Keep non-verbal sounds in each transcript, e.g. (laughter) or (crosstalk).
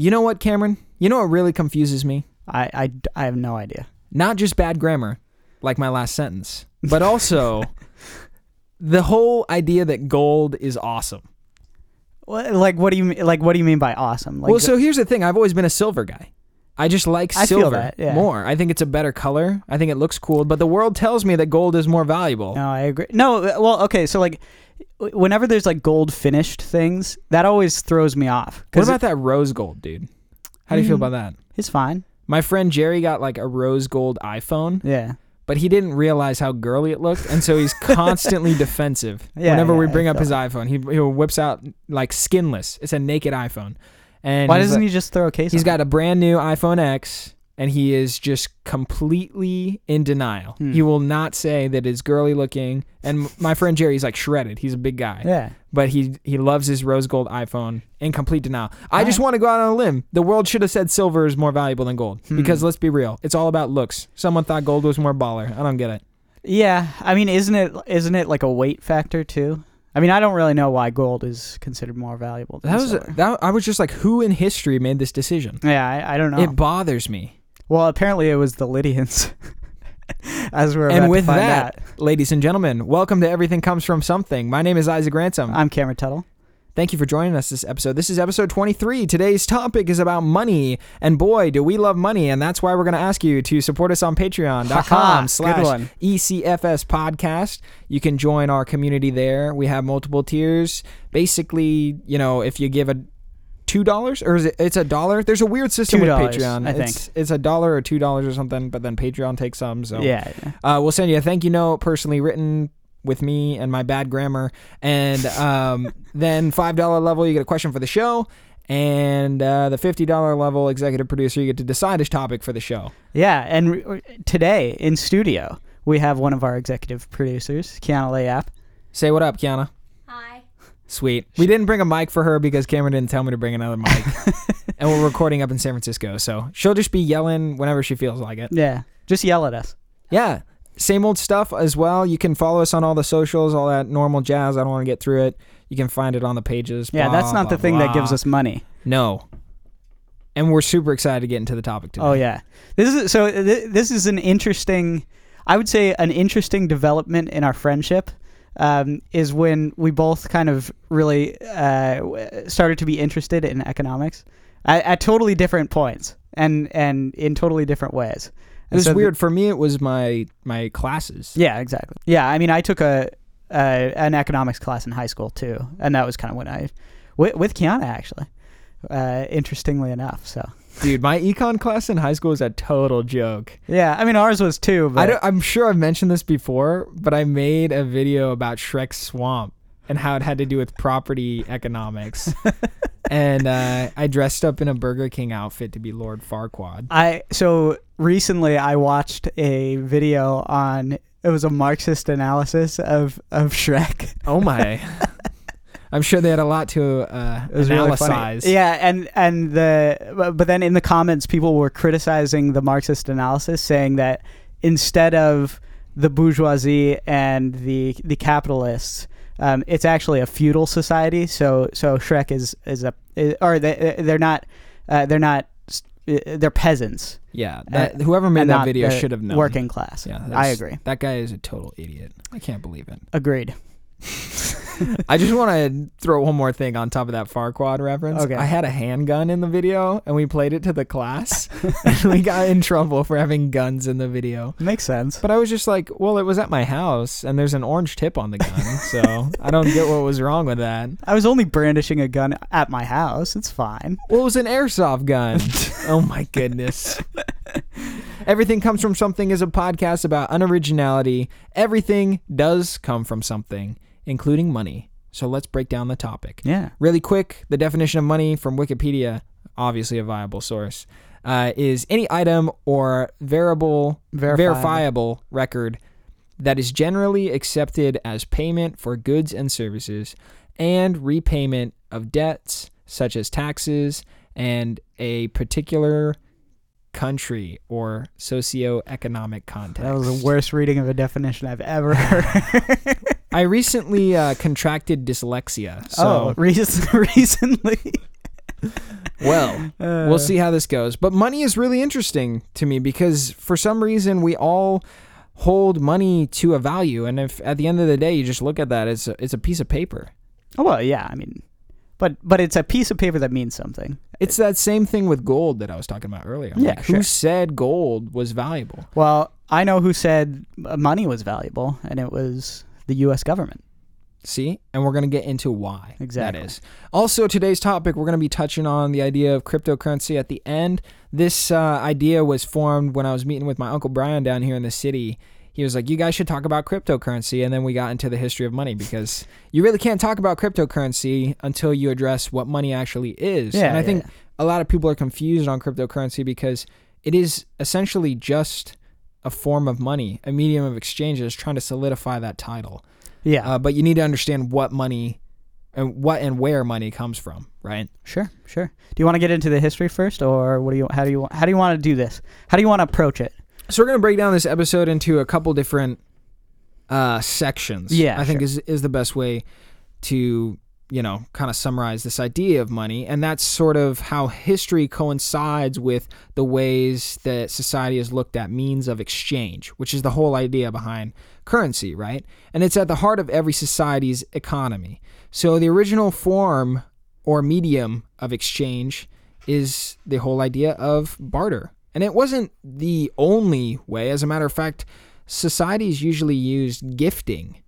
You know what, Cameron? You know what really confuses me? I, I, I have no idea. Not just bad grammar, like my last sentence, but also (laughs) the whole idea that gold is awesome. What, like what do you mean? Like what do you mean by awesome? Like well, so here's the thing. I've always been a silver guy. I just like I silver that, yeah. more. I think it's a better color. I think it looks cool, but the world tells me that gold is more valuable. No, I agree. No, uh, well, okay, so like whenever there's like gold finished things, that always throws me off. What about that rose gold, dude? How do you feel Mm. about that? It's fine. My friend Jerry got like a rose gold iPhone, Yeah. but he didn't realize how girly it looked, and so he's (laughs) constantly defensive. (laughs) Yeah, Whenever we bring up his iPhone, he he whips out like skinless. It's a naked iPhone, and Why doesn't like- he just throw a case? He's on got a brand new iPhone X, and he is just completely in denial. Hmm. He will not say that it's girly looking. And my friend Jerry's like shredded. He's a big guy. Yeah. but he he loves his rose gold iPhone in complete denial. I just want to go out on a limb. The world should have said silver is more valuable than gold Hmm. because let's be real, it's all about looks. Someone thought gold was more baller. I don't get it. Yeah. I mean, isn't it isn't it like a weight factor too? I mean, I don't really know why gold is considered more valuable. Than That was silver. that. I was just like, who in history made this decision? Yeah, I, I don't know. It bothers me. Well, apparently it was the Lydians. (laughs) As we're And about with to find that, out. ladies and gentlemen, welcome to Everything Comes From Something. My name is Isaac Ransom. I'm Cameron Tuttle. Thank you for joining us this episode. This is episode 23. Today's topic is about money. And boy, do we love money. And that's why we're going to ask you to support us on patreon.com slash. ECFS podcast. You can join our community there. We have multiple tiers. Basically, you know, if you give a two dollars or is it it's a dollar there's a weird system with $2, patreon I think. it's it's a dollar or two dollars or something but then patreon takes some so Yeah. uh, we'll send you a thank you note personally written with me and my bad grammar. And um, (laughs) then $5 level, you get a question for the show. And uh, the $50 level executive producer, you get to decide a topic for the show. Yeah, and re- today in studio we have one of our executive producers, Kiana Layap. Say what up, Kiana. Hi. Sweet. We didn't bring a mic for her because Cameron didn't tell me to bring another mic. (laughs) and we're recording up in San Francisco. So she'll just be yelling whenever she feels like it. Yeah, just yell at us. Yeah. Same old stuff as well. You can follow us on all the socials, all that normal jazz. I don't want to get through it. You can find it on the pages. Yeah, blah, that's not blah, the thing that gives us money. No. And we're super excited to get into the topic today. Oh yeah, this is so. Th- this is an interesting. I would say an interesting development in our friendship. Um, is when we both kind of really uh, started to be interested in economics at, at totally different points and and in totally different ways. It was so th- weird for me. It was my my classes. Yeah, exactly. Yeah, I mean, I took a uh, an economics class in high school too, and that was kind of when I with, with Kiana actually. Uh, interestingly enough, so Dude, my econ class in high school was a total joke. yeah, I mean ours was too, but I I'm sure I've mentioned this before, but I made a video about Shrek's swamp and how it had to do with property economics. (laughs) and uh, I dressed up in a Burger King outfit to be Lord Farquaad. I so recently I watched a video on it was a Marxist analysis of of Shrek. Oh my. (laughs) I'm sure they had a lot to uh, was really analyze. Yeah, and and the but- then in the comments people were criticizing the Marxist analysis, saying that instead of the bourgeoisie and the the capitalists, um, it's actually a feudal society. So so Shrek is is a is, or they they're not uh, they're not s- uh, they're peasants. Yeah, that, whoever made that video should have known. working class. Yeah, I agree. That guy is a total idiot. I can't believe it. Agreed. (laughs) I just want to throw one more thing on top of that Farquaad reference. Okay. I had a handgun in the video, and we played it to the class, (laughs) and we got in trouble for having guns in the video. Makes sense. But I was just like, well, it was at my house, and there's an orange tip on the gun, so I don't get what was wrong with that. I was only brandishing a gun at my house. It's fine. Well, it was an airsoft gun. (laughs) oh my goodness. Everything Comes From Something is a podcast about unoriginality. Everything does come from something, including money. So let's break down the topic. Yeah. Really quick, the definition of money from Wikipedia, obviously a viable source, uh, is any item or variable, Verifiable. verifiable record that is generally accepted as payment for goods and services and repayment of debts such as taxes and a particular country or socioeconomic context. That was the worst reading of a definition I've ever heard. (laughs) (laughs) I recently uh, contracted dyslexia, so oh, (laughs) rec- recently. well, we'll see how this goes. But money is really interesting to me because for some reason we all hold money to a value, and if at the end of the day you just look at that, it's a, it's a piece of paper. Oh, well, yeah. I mean, but but it's a piece of paper that means something. It's that same thing with gold that I was talking about earlier. I'm Yeah, like, sure. Who said gold was valuable? Well, I know who said uh, money was valuable, and it was the U.S. government. See? And we're going to get into why Exactly. that is. Also, today's topic, we're going to be touching on the idea of cryptocurrency at the end. This uh, idea was formed when I was meeting with my Uncle Brian down here in the city. He was like, You guys should talk about cryptocurrency. And then we got into the history of money because (laughs) you really can't talk about cryptocurrency until you address what money actually is. Yeah, and I yeah, think a lot of people are confused on cryptocurrency because it is essentially just a form of money, a medium of exchange that is trying to solidify that title. Yeah, Uh, but you need to understand what money and what and where money comes from, right? sure, sure. Do you want to get into the history first, or what do you? How do you? How do you want to do this? How do you want to approach it? So we're gonna break down this episode into a couple different uh, sections. Yeah, I think sure. is is the best way to you know kind of summarize this idea of money, and that's sort of how history coincides with the ways that society has looked at means of exchange, which is the whole idea behind currency, right? And it's at the heart of every society's economy. So the original form or medium of exchange is the whole idea of barter. And it wasn't the only way. As a matter of fact, societies usually used gifting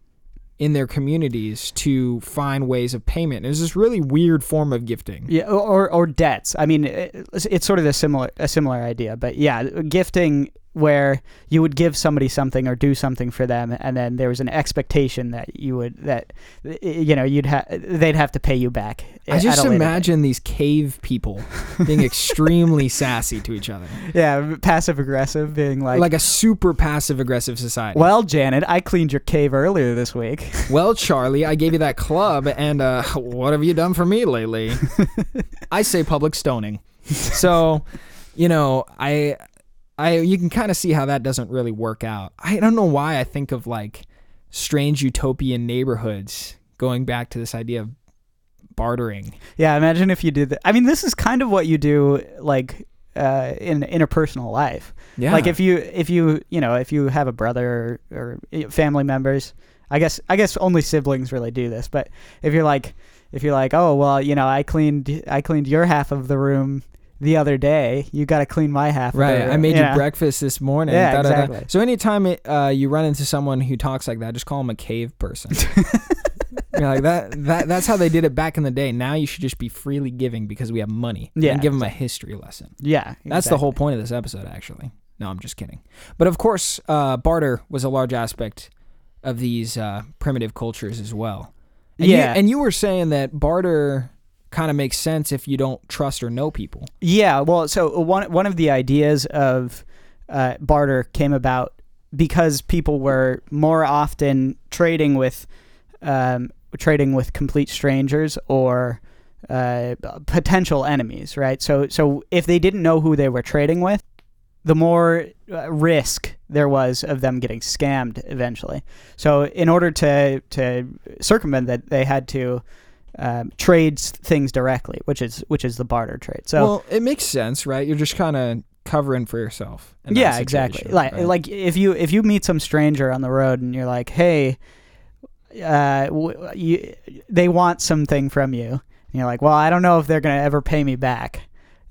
in their communities to find ways of payment. It was this really weird form of gifting. Yeah, or or debts. I mean, it's, it's sort of a similar a similar idea, but yeah, gifting where you would give somebody something or do something for them, and then there was an expectation that you would that you know you'd have they'd have to pay you back. I at just a later date. imagine these cave people being (laughs) extremely sassy to each other. yeah, passive aggressive, being like, Like a super passive aggressive society. "Well, Janet, I cleaned your cave earlier this week." (laughs) Well, Charlie, I gave you that (laughs) club, and uh, what have you done for me lately? I say public stoning. So, you know, I, I, you can kind of see how that doesn't really work out. I don't know why I think of like strange utopian neighborhoods going back to this idea of bartering. Yeah, imagine if you did that. I mean, this is kind of what you do, like uh, in interpersonal life. Yeah, Like if you if you you know if you have a brother or, or family members, I guess I guess only siblings really do this. But if you're like if you're like, oh well, you know, I cleaned I cleaned your half of the room the other day. You got to clean my half. Right, I room," made you breakfast this morning. Yeah, da-da-da. exactly. So anytime it, uh, you run into someone who talks like that, just call them a cave person. (laughs) You're like that. That that's how they did it back in the day. Now you should just be freely giving because we have money. Yeah, and give them a history lesson. Yeah, That's the whole point of this episode, actually. No, I'm just kidding. But of course, uh, barter was a large aspect of these uh, primitive cultures as well. And Yeah. you, and you were saying that barter kind of makes sense if you don't trust or know people. Yeah, well, so one one of the ideas of uh, barter came about because people were more often trading with um, trading with complete strangers or uh, potential enemies, right? So so if they didn't know who they were trading with, the more uh, risk there was of them getting scammed eventually. So in order to to circumvent that, they had to um, trade s- things directly, which is which is the barter trade. So well, it makes sense, right? You're just kind of covering for yourself. yeah, exactly. Like right? like if you if you meet some stranger on the road and you're like, hey, uh, w- you, they want something from you, and you're like, well, I don't know if they're gonna ever pay me back.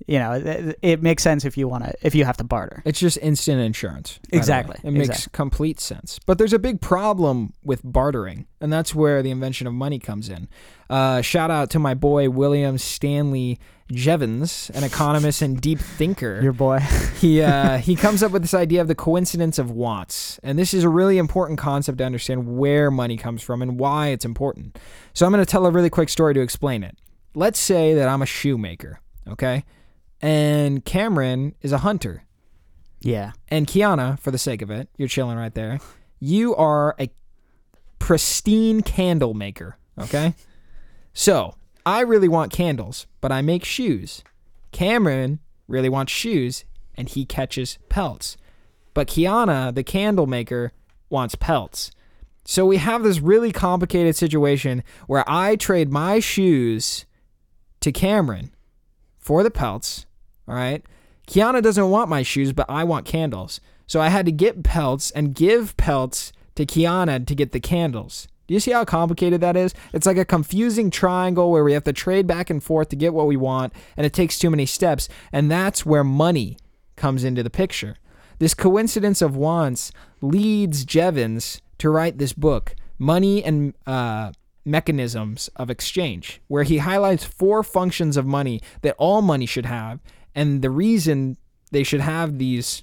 You know, it, it makes sense if you want to if you have to barter. It's just instant insurance. by the way. Exactly, It makes exactly. complete sense. But there's a big problem with bartering, and that's where the invention of money comes in. Uh, shout out to my boy William Stanley Jevons, an economist and deep thinker. Your boy. (laughs) he uh, he comes up with this idea of the coincidence of wants, and this is a really important concept to understand where money comes from and why it's important. So I'm going to tell a really quick story to explain it. Let's say that I'm a shoemaker, okay, and Cameron is a hunter, Yeah. and Kiana, for the sake of it, you're chilling right there. You are a pristine candle maker, okay? (laughs) So, I really want candles, but I make shoes. Cameron really wants shoes, and he catches pelts. But Kiana, the candle maker, wants pelts. So we have this really complicated situation where I trade my shoes to Cameron, for the pelts. All right. Kiana doesn't want my shoes, but I want candles. So I had to get pelts and give pelts to Kiana to get the candles. Do you see how complicated that is? It's like a confusing triangle where we have to trade back and forth to get what we want, and it takes too many steps. And that's where money comes into the picture. This coincidence of wants leads Jevons to write this book, Money and uh, Mechanisms of Exchange, where he highlights four functions of money that all money should have, and the reason they should have these,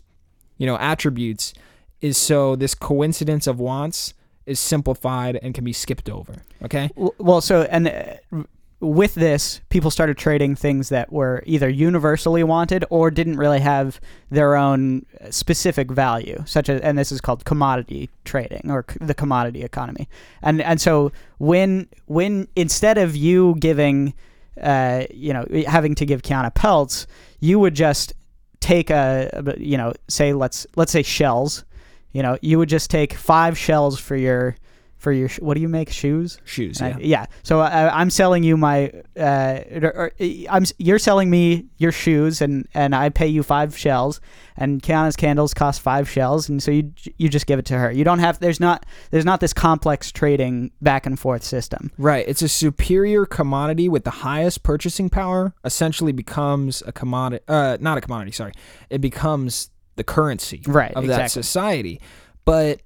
you know, attributes is so this coincidence of wants is simplified and can be skipped over. Okay. Well, so and uh, with this, people started trading things that were either universally wanted or didn't really have their own specific value, such as and this is called commodity trading or the commodity economy. And and so when when instead of you giving, uh, you know, having to give Kiana pelts, you would just take a- you know say let's let's say shells you know you would just take five shells for your for your sh- what do you make shoes Shoes. uh, Yeah. yeah. So uh, I'm selling you my. Uh, or, or, I'm. You're selling me your shoes, and and I pay you five shells. And Kiana's candles cost five shells, and so you you just give it to her. You don't have. There's not. There's not this complex trading back and forth system. Right. It's a superior commodity with the highest purchasing power. Essentially, becomes a commodity. Uh, not a commodity. Sorry. It becomes the currency Right, of that exactly. society. But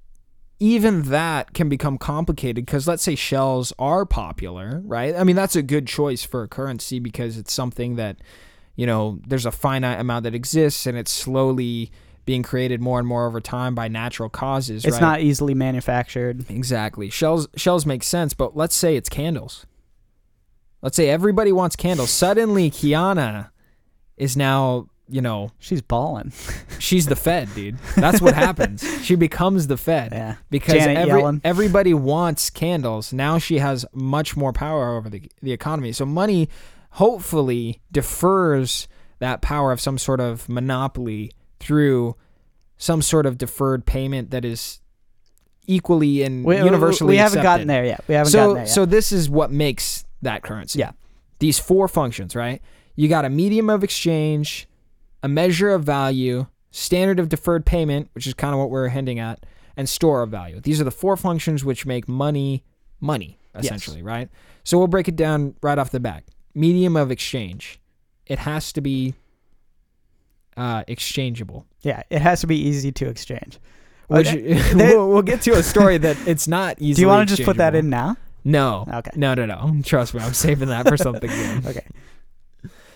even that can become complicated because let's say shells are popular, right? I mean, that's a good choice for a currency because it's something that, you know, there's a finite amount that exists and it's slowly being created more and more over time by natural causes. It's right? not easily manufactured. Exactly. Shells shells make sense, but let's say it's candles. Let's say everybody wants candles. Suddenly Kiana is now, you know, She's balling. she's the Fed, dude. (laughs) That's what happens. She becomes the Fed. Yeah. Because Janet every, Yellen. everybody wants candles. Now she has much more power over the the economy. So money hopefully defers that power of some sort of monopoly through some sort of deferred payment that is equally and We, we- universally we haven't accepted. gotten there yet. We haven't so gotten there yet. so this is what makes that currency. Yeah. These four functions, right? You got a medium of exchange, a measure of value, standard of deferred payment, which is kind of what we're hinting at, and store of value. These are the four functions which make money money, essentially, right? So we'll break it down right off the bat. Medium of exchange. It has to be uh, exchangeable. yeah, it has to be easy to exchange. Which Okay. (laughs) we'll, we'll get to a story that it's not easy. (laughs) Do you want to just put that in now? No. Okay. No, no, no. Trust me, I'm saving that for something. (laughs) Okay.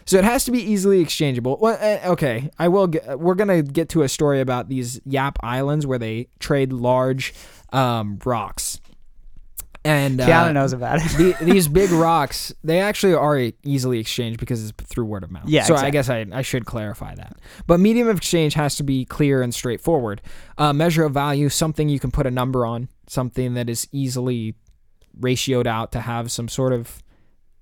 So it has to be easily exchangeable. Well, uh, okay, I will. Get, we're gonna get to a story about these Yap Islands where they trade large um, rocks, and uh, knows about it. the, (laughs) these big rocks they actually are easily exchanged because it's through word of mouth. Yeah, So I guess I, I should clarify that. But medium of exchange has to be clear and straightforward. Uh, measure of value, something you can put a number on, something that is easily ratioed out to have some sort of,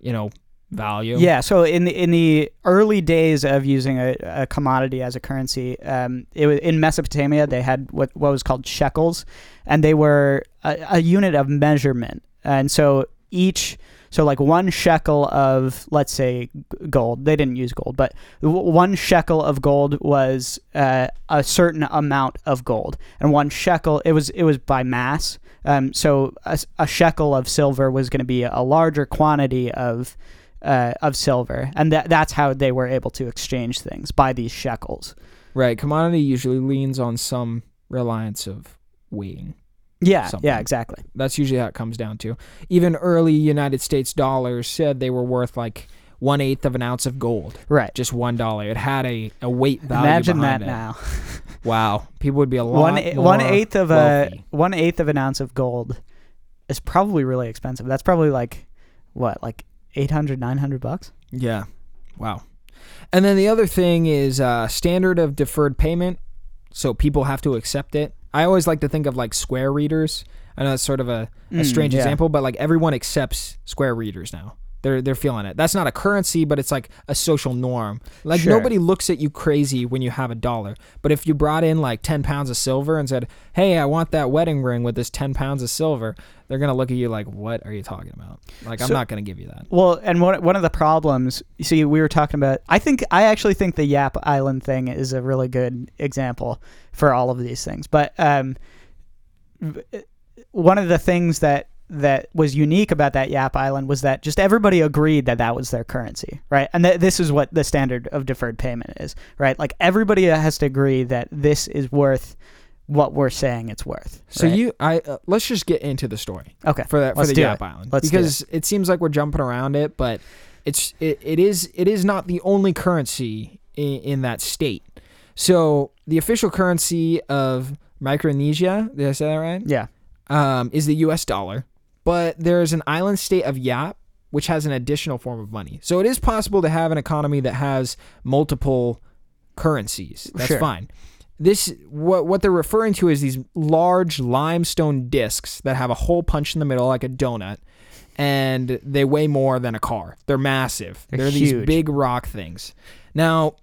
you know, value. Yeah, so in the in the early days of using a, a commodity as a currency, um, it was in Mesopotamia they had what what was called shekels, and they were a, a unit of measurement, and so each so like one shekel of let's say gold they didn't use gold but one shekel of gold was uh, a certain amount of gold. And one shekel it was it was by mass. Um, so a shekel of silver was going to be a larger quantity of uh, of silver, and that that's how they were able to exchange things by these shekels. Right. Commodity usually leans on some reliance of weighting. Yeah, Something. yeah, exactly. That's usually how it comes down to. Even early United States dollars said they were worth like one eighth of an ounce of gold. Right. Just one dollar. It had a, a weight value. Imagine that it. now. (laughs) Wow. People would be a lot One more one eighth of wealthy. a one eighth of an ounce of gold is probably really expensive. That's probably like what, like 800, 900 bucks. Yeah. Wow. And then the other thing is uh, standard of deferred payment. So people have to accept it. I always like to think of like square readers. I know it's sort of a, a Mm, strange yeah. example, but like everyone accepts square readers now. They're they're feeling it. That's not a currency, but it's like a social norm. Like Sure. nobody looks at you crazy when you have a dollar. But if you brought in like ten pounds of silver and said, "Hey, I want that wedding ring with this ten pounds of silver," they're gonna look at you like, "What are you talking about?" Like I'm not gonna give you that. Well, and one one of the problems, you see, we were talking about. I think I actually think the Yap Island thing is a really good example for all of these things. But um, one of the things that that was unique about that Yap Island was that just everybody agreed that that was their currency, right? And th- this is what the standard of deferred payment is, right? Like everybody has to agree that this is worth what we're saying it's worth. So right? you, I uh, let's just get into the story okay? for that for Let's the Yap it. Island Let's because it. seems like we're jumping around it, but it's it, it is it is not the only currency in, in that state. So the official currency of Micronesia, did I say that right? Yeah. Um, is the U.S. dollar, but there is an island state of Yap which has an additional form of money. So it is possible to have an economy that has multiple currencies. That's Sure. fine. This what what they're referring to is these large limestone discs that have a hole punched in the middle like a donut and they weigh more than a car. They're massive. They're They're, these big rock things. Now,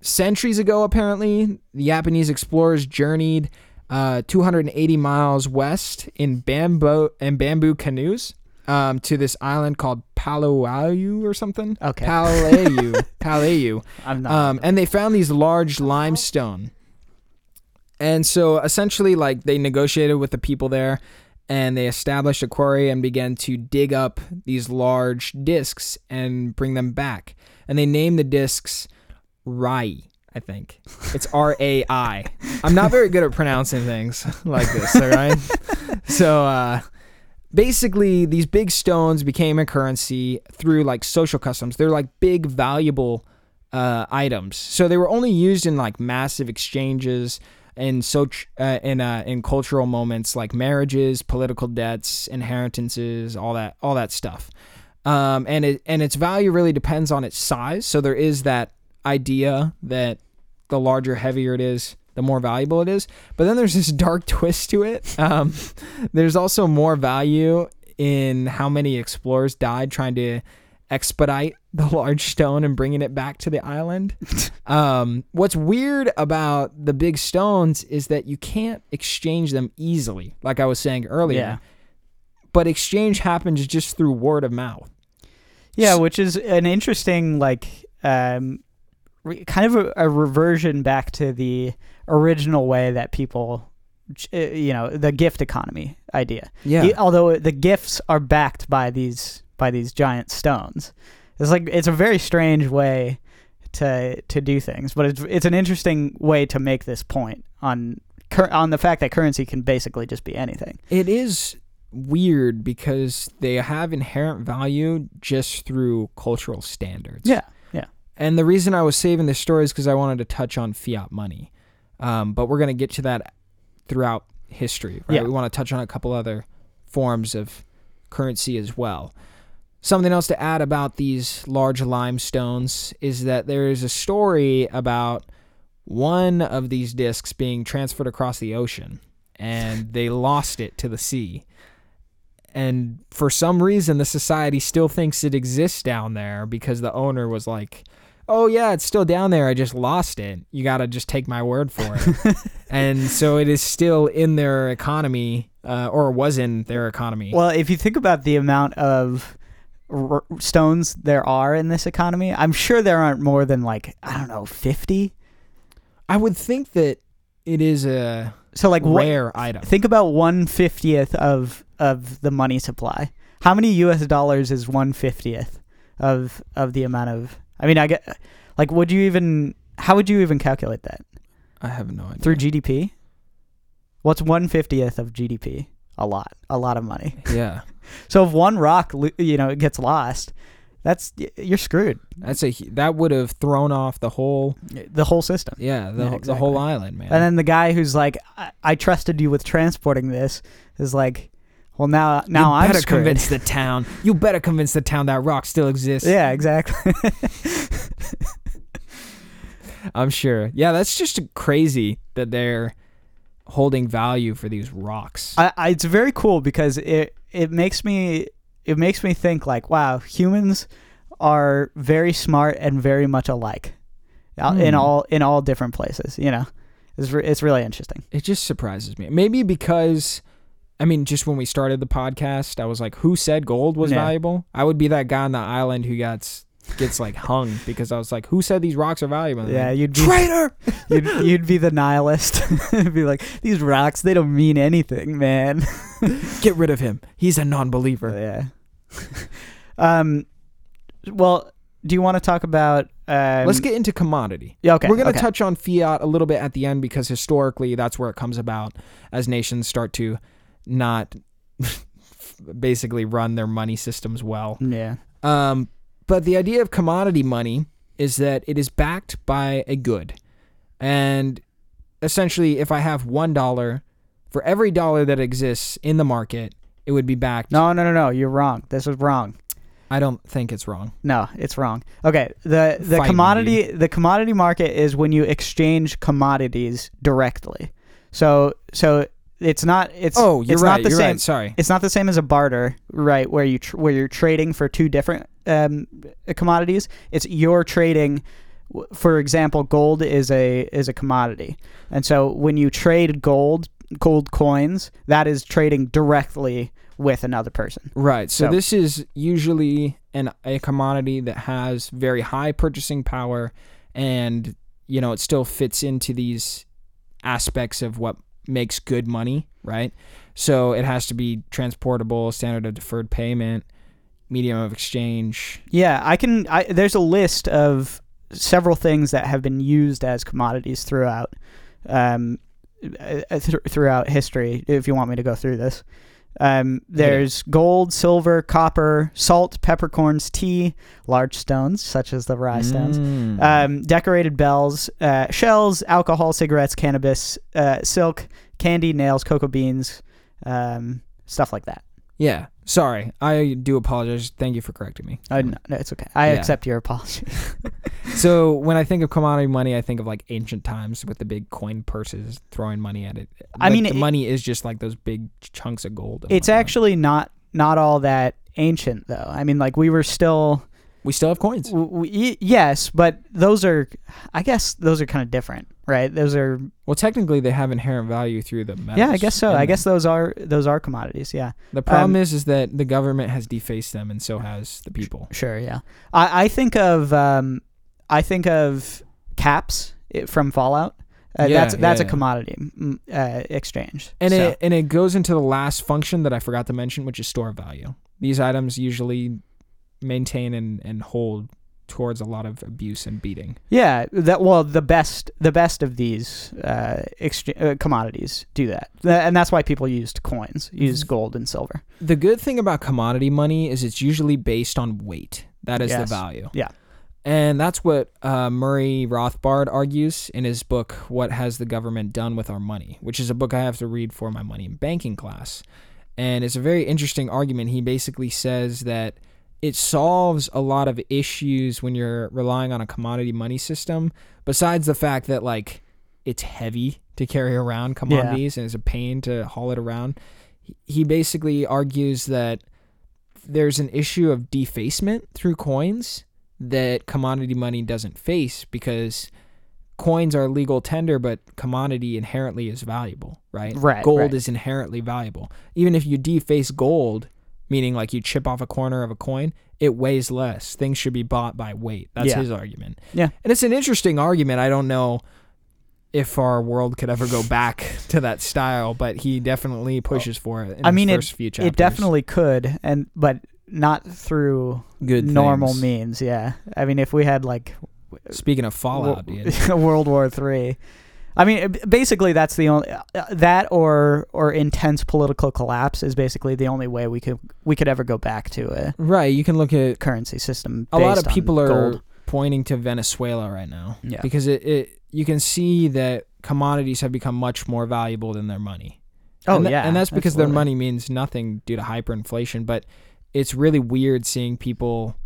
centuries ago apparently, the Japanese explorers journeyed uh, 280 miles west in bamboo and bamboo canoes um, to this island called Palauau or something. Okay. Palau, (laughs) Palau. I'm not. Um, and they found these large limestone. And so essentially, like, they negotiated with the people there and they established a quarry and began to dig up these large discs and bring them back. And they named the discs Rai, I think. It's R A I. I'm not very good at pronouncing things (laughs) like this, all right? so, uh, basically these big stones became a currency through like social customs they're like big valuable uh, items so they were only used in like massive exchanges and so uh, in uh, in cultural moments like marriages political debts inheritances all that all that stuff um, and it and its value really depends on its size so there is that idea that the larger heavier it is the more valuable it is but then there's (laughs) this dark twist to it um, (laughs) there's also more value in how many explorers died trying to expedite (laughs) the large stone and bringing it back to the island. um, what's weird about the big stones is that you can't exchange them easily, like I was saying earlier. Yeah. But exchange happens just through word of mouth. Yeah, which is an interesting, like, um, re- kind of a, a reversion back to the original way that people, uh, you know, the gift economy idea. Yeah. Although the gifts are backed by these by these giant stones, it's like it's a very strange way to to do things, but it's it's an interesting way to make this point on on the fact that currency can basically just be anything. It is weird because they have inherent value just through cultural standards. Yeah. And the reason I was saving this story is because I wanted to touch on fiat money. Um, but we're going to get to that throughout history, right? Yeah. We want to touch on a couple other forms of currency as well. Something else to add about these large limestones is that there is a story about one of these discs being transferred across the ocean and they lost it to the sea. And for some reason, the society still thinks it exists down there because the owner was like, Oh, yeah, it's still down there. I just lost it. You got to just take my word for it. (laughs) and so it is still in their economy, uh, or was in their economy. Well, if you think about the amount of r- stones there are in this economy, I'm sure there aren't more than like I don't know, 50. I would think that it is a So like what, rare item. think about one fiftieth of of the money supply. How many U.S. dollars is one fiftieth of of the amount of? I mean, I get like, would you even? How would you even calculate that I have no idea. through GDP? What's one fiftieth of GDP? A lot, a lot of money. (laughs) Yeah. (laughs) So if one rock, you know, gets lost, that's you're screwed. That's a that would have thrown off the whole The whole system. yeah the, Yeah, whole- the whole island, man. And then the guy who's like, I, I trusted you with transporting this is like, well now now you I'm better screwed. convince the town. You better convince the town that rock still exists. yeah, exactly. (laughs) I'm sure. Yeah, that's just crazy that they're holding value for these rocks. I, I, it's very cool because it it makes me it makes me think like, wow, humans are very smart and very much alike, uh, in Hmm. all in all different places. You know, it's re- it's really interesting. It just surprises me. Maybe because, I mean, just when we started the podcast, I was like, "Who said gold was Yeah. valuable?" I would be that guy on the island who gets gets like (laughs) hung because I was like, "Who said these rocks are valuable?" Yeah, you'd be traitor. (laughs) you'd, you'd be the nihilist. (laughs) Be like these rocks, they don't mean anything, man. Get rid of him. He's a non-believer. yeah. um. Well, do you want to talk about? Um, Let's get into commodity. Yeah. Okay. We're going to okay. touch on fiat a little bit at the end because historically that's where it comes about as nations start to not (laughs) basically run their money systems well. Yeah. Um, but the idea of commodity money is that it is backed by a good. And essentially, if I have one dollar, for every dollar that exists in the market, it would be backed. No, no, no, no. You're wrong. This is wrong. I don't think it's wrong. No, it's wrong. Okay, the the Fight me, commodity the commodity market is when you exchange commodities directly. So so it's not it's Oh, you're it's right. not the you're same right. Sorry. it's not the same as a barter, right? Where you tr- where you're trading for two different um, commodities. It's you're trading. For example, gold is a is a commodity, and so when you trade gold gold coins, that is trading directly with another person. Right. So, So- this is usually an a commodity that has very high purchasing power and you know, it still fits into these aspects of what makes good money, right? So it has to be transportable, standard of deferred payment, medium of exchange. Yeah, I can. I, there's a list of several things that have been used as commodities throughout, um, uh, th- throughout history. If you want me to go through this, um, there's gold, silver, copper, salt, peppercorns, tea, large stones such as the Rai stones, Mm. um, decorated bells, uh, shells, alcohol, cigarettes, cannabis, uh, silk, candy, nails, cocoa beans, um, stuff like that. yeah. Sorry. I do apologize. Thank you for correcting me. Uh, no, no, it's okay. I Yeah. accept your apology. (laughs) So when I think of commodity money, I think of like ancient times with the big coin purses throwing money at it. I mean, the it- money is just like those big chunks of gold. It's whatnot. actually not not all that ancient though. I mean, like we were still we still have coins. w- w- y- yes, but those are I guess those are kind of different, right? Those are Well, technically, they have inherent value through the metals. yeah, I guess so. I guess those are those are commodities. Yeah, the problem um, is, is that the government has defaced them, and so has the people. sure. Yeah, I I think of um I think of caps from Fallout. Uh, Yeah, that's that's yeah, a commodity mm, uh, exchange. And So- it and it goes into the last function that I forgot to mention, which is store value. These items usually maintain and, and hold towards a lot of abuse and beating. Yeah, that well, the best the best of these uh, exchange, uh, commodities do that, Tha- and that's why people used coins, use Mm-hmm. gold and silver. The good thing about commodity money is it's usually based on weight. That is Yes. the value. Yeah. And that's what uh, Murray Rothbard argues in his book, What Has the Government Done with Our Money, which is a book I have to read for my money and banking class. And it's a very interesting argument. He basically says that it solves a lot of issues when you're relying on a commodity money system, besides the fact that, like, it's heavy to carry around commodities and it's a pain to haul it around. He- He basically argues that there's an issue of defacement through coins that commodity money doesn't face because coins are legal tender, but commodity inherently is valuable, right? Right, Gold right. is inherently valuable. Even if you deface gold, meaning like you chip off a corner of a coin, it weighs less. Things should be bought by weight. That's Yeah. his argument. Yeah. And it's an interesting argument. I don't know if our world could ever go back (laughs) to that style, but he definitely pushes for it. In I his mean, it- few chapters. It definitely could, and but not through good normal things. means. Yeah, I mean, if we had like Speaking of Fallout, Wo- dude. (laughs) World War Three. I mean, basically, that's the only uh, that or or intense political collapse is basically the only way we could we could ever go back to it. Right, you can look at currency system. a lot of people are gold. pointing to Venezuela right now Yeah. because it, it you can see that commodities have become much more valuable than their money. Oh and tha- yeah, and that's because their money means nothing due to hyperinflation. But it's really weird seeing people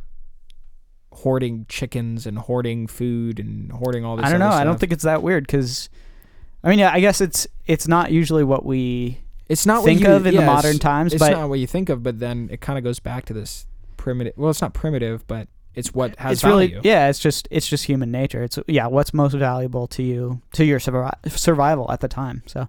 hoarding chickens and hoarding food and hoarding all this. I don't know. other I don't think it's that weird because, I mean, yeah, I guess it's it's not usually what we it's not think what you, of in the modern it's- times, It's but not what you think of, but then it kind of goes back to this primitive. Well, it's not primitive, but it's what has it's value. really yeah. It's just it's just human nature. It's yeah. What's most valuable to you to your survi- survival at the time? So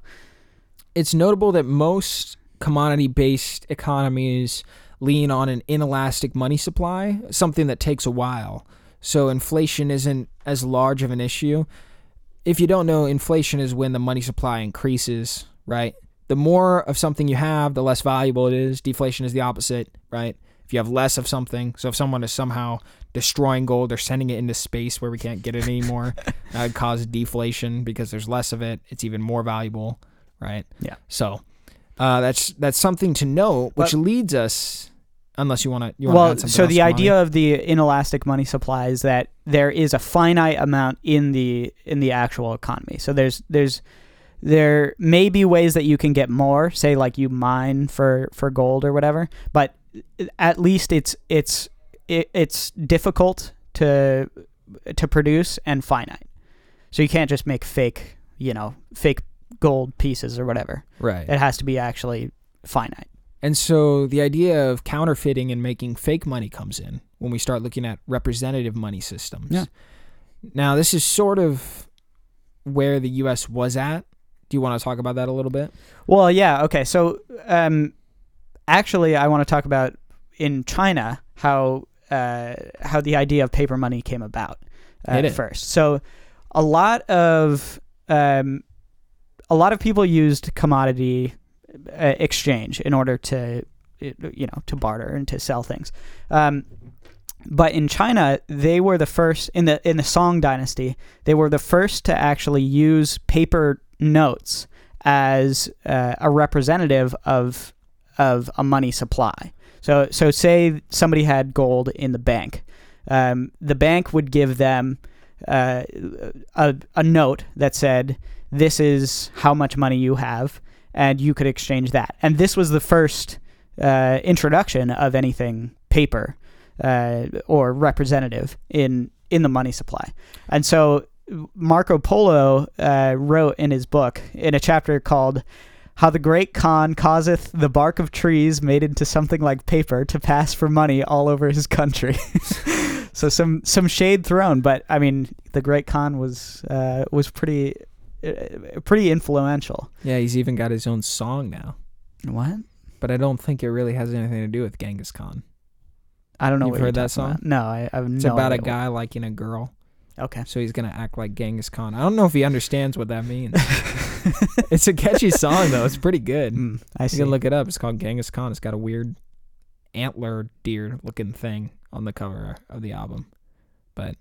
it's notable that most commodity based economies lean on an inelastic money supply, something that takes a while. So inflation isn't as large of an issue. If you don't know, inflation is when the money supply increases, right? The more of something you have, the less valuable it is. Deflation is the opposite, right? If you have less of something, so if someone is somehow destroying gold or sending it into space where we can't get it anymore, (laughs) that would cause deflation because there's less of it. It's even more valuable, right? Yeah. So uh, that's that's something to know, which But- leads us, unless you want to. You wanna well, so the idea of the inelastic money supply is that there is a finite amount in the in the actual economy. So there's there's there may be ways that you can get more, say like you mine for for gold or whatever, but at least it's it's it, it's difficult to to produce and finite. So you can't just make fake, you know, fake gold pieces or whatever. right. It has to be actually finite. And so the idea of counterfeiting and making fake money comes in when we start looking at representative money systems. Yeah. Now, this is sort of where the U.S. was at. Do you want to talk about that a little bit? Well, yeah. Okay. So, um, actually, I want to talk about in China how uh, how the idea of paper money came about uh, first. So, a lot of um, a lot of people used commodity uh, exchange in order to you know to barter and to sell things. Um, but in China, they were the first in the in the Song dynasty. They were the first to actually use paper notes as uh, a representative of of a money supply. So so say somebody had gold in the bank, um, the bank would give them uh, a a note that said this is how much money you have, and you could exchange that. And this was the first uh, introduction of anything paper uh, or representative in in the money supply. And so Marco Polo uh, wrote in his book in a chapter called "How the Great Khan Causeth the Bark of Trees Made into Something Like Paper to Pass for Money All Over His Country." (laughs) so some some shade thrown, but I mean the Great Khan was uh, was pretty pretty influential. Yeah, he's even got his own song now. What? But I don't think it really has anything to do with Genghis Khan. I don't know. You've heard that song? about. No, I, have It's no about a what- guy liking a girl, Okay. so he's gonna act like Genghis Khan. I don't know if he understands what that means. (laughs) it's a catchy song though. It's pretty good. Mm, I You see. can look it up. It's called Genghis Khan. It's got a weird antler deer looking thing on the cover of the album. But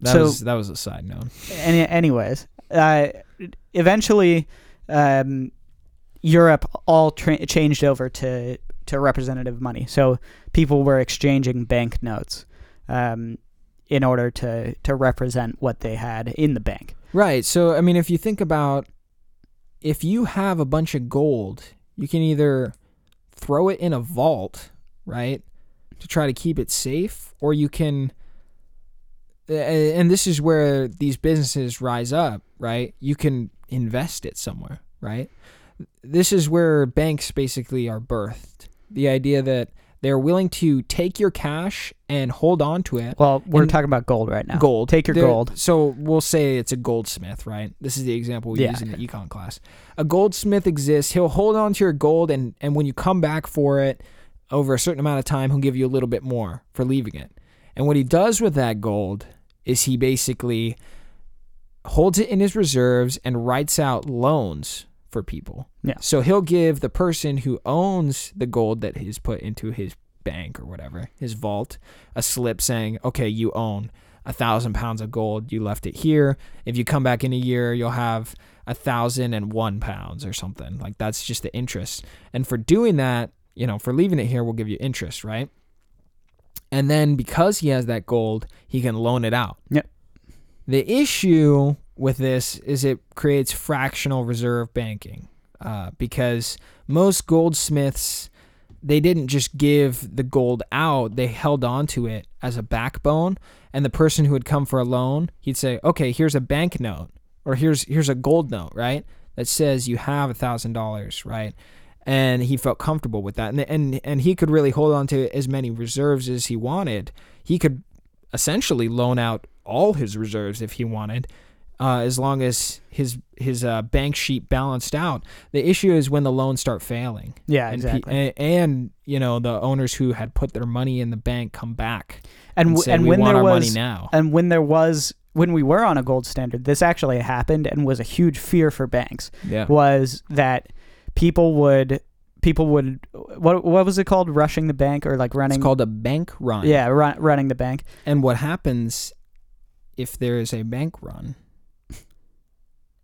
that So- was that was a side note. Any, anyways, uh, eventually, um, Europe all tra- changed over to to representative money. So people were exchanging bank notes um, in order to to represent what they had in the bank. Right. So I mean if you think about if you have a bunch of gold, you can either throw it in a vault, right? To try to keep it safe, or you can and this is where these businesses rise up, right? You can invest it somewhere, right? This is where banks basically are birthed. The idea that they're willing to take your cash and hold on to it. Well, we're And- talking about gold right now. Gold. Take your They're- gold. So we'll say it's a goldsmith, right? This is the example we Yeah. use in the econ class. A goldsmith exists. He'll hold on to your gold, and and when you come back for it over a certain amount of time, he'll give you a little bit more for leaving it. And what he does with that gold is he basically holds it in his reserves and writes out loans for people. Yeah. So he'll give the person who owns the gold that he's put into his bank or whatever, his vault, a slip saying, okay, you own a thousand pounds of gold. You left it here. If you come back in a year, you'll have a thousand and one pounds or something. Like that's just the interest. And for doing that, you know, for leaving it here, we'll give you interest, right? And then because he has that gold, he can loan it out. Yep. The issue with this is it creates fractional reserve banking uh, because most goldsmiths they didn't just give the gold out they held on to it as a backbone and the person who would come for a loan he'd say okay here's a bank note or here's here's a gold note right that says you have a thousand dollars, right? And he felt comfortable with that, and and and he could really hold on to as many reserves as he wanted. He could essentially loan out all his reserves if he wanted, uh, as long as his his uh, bank sheet balanced out. The issue is when the loans start failing. Yeah, and, pe- exactly. and, and you know the owners who had put their money in the bank come back and and, w- say, and we when want there our was money now. and when there was when we were on a gold standard, this actually happened and was a huge fear for banks. Yeah, Was that people would people would what what was it called rushing the bank or like running it's called a bank run. yeah run, running the bank and what happens if there is a bank run,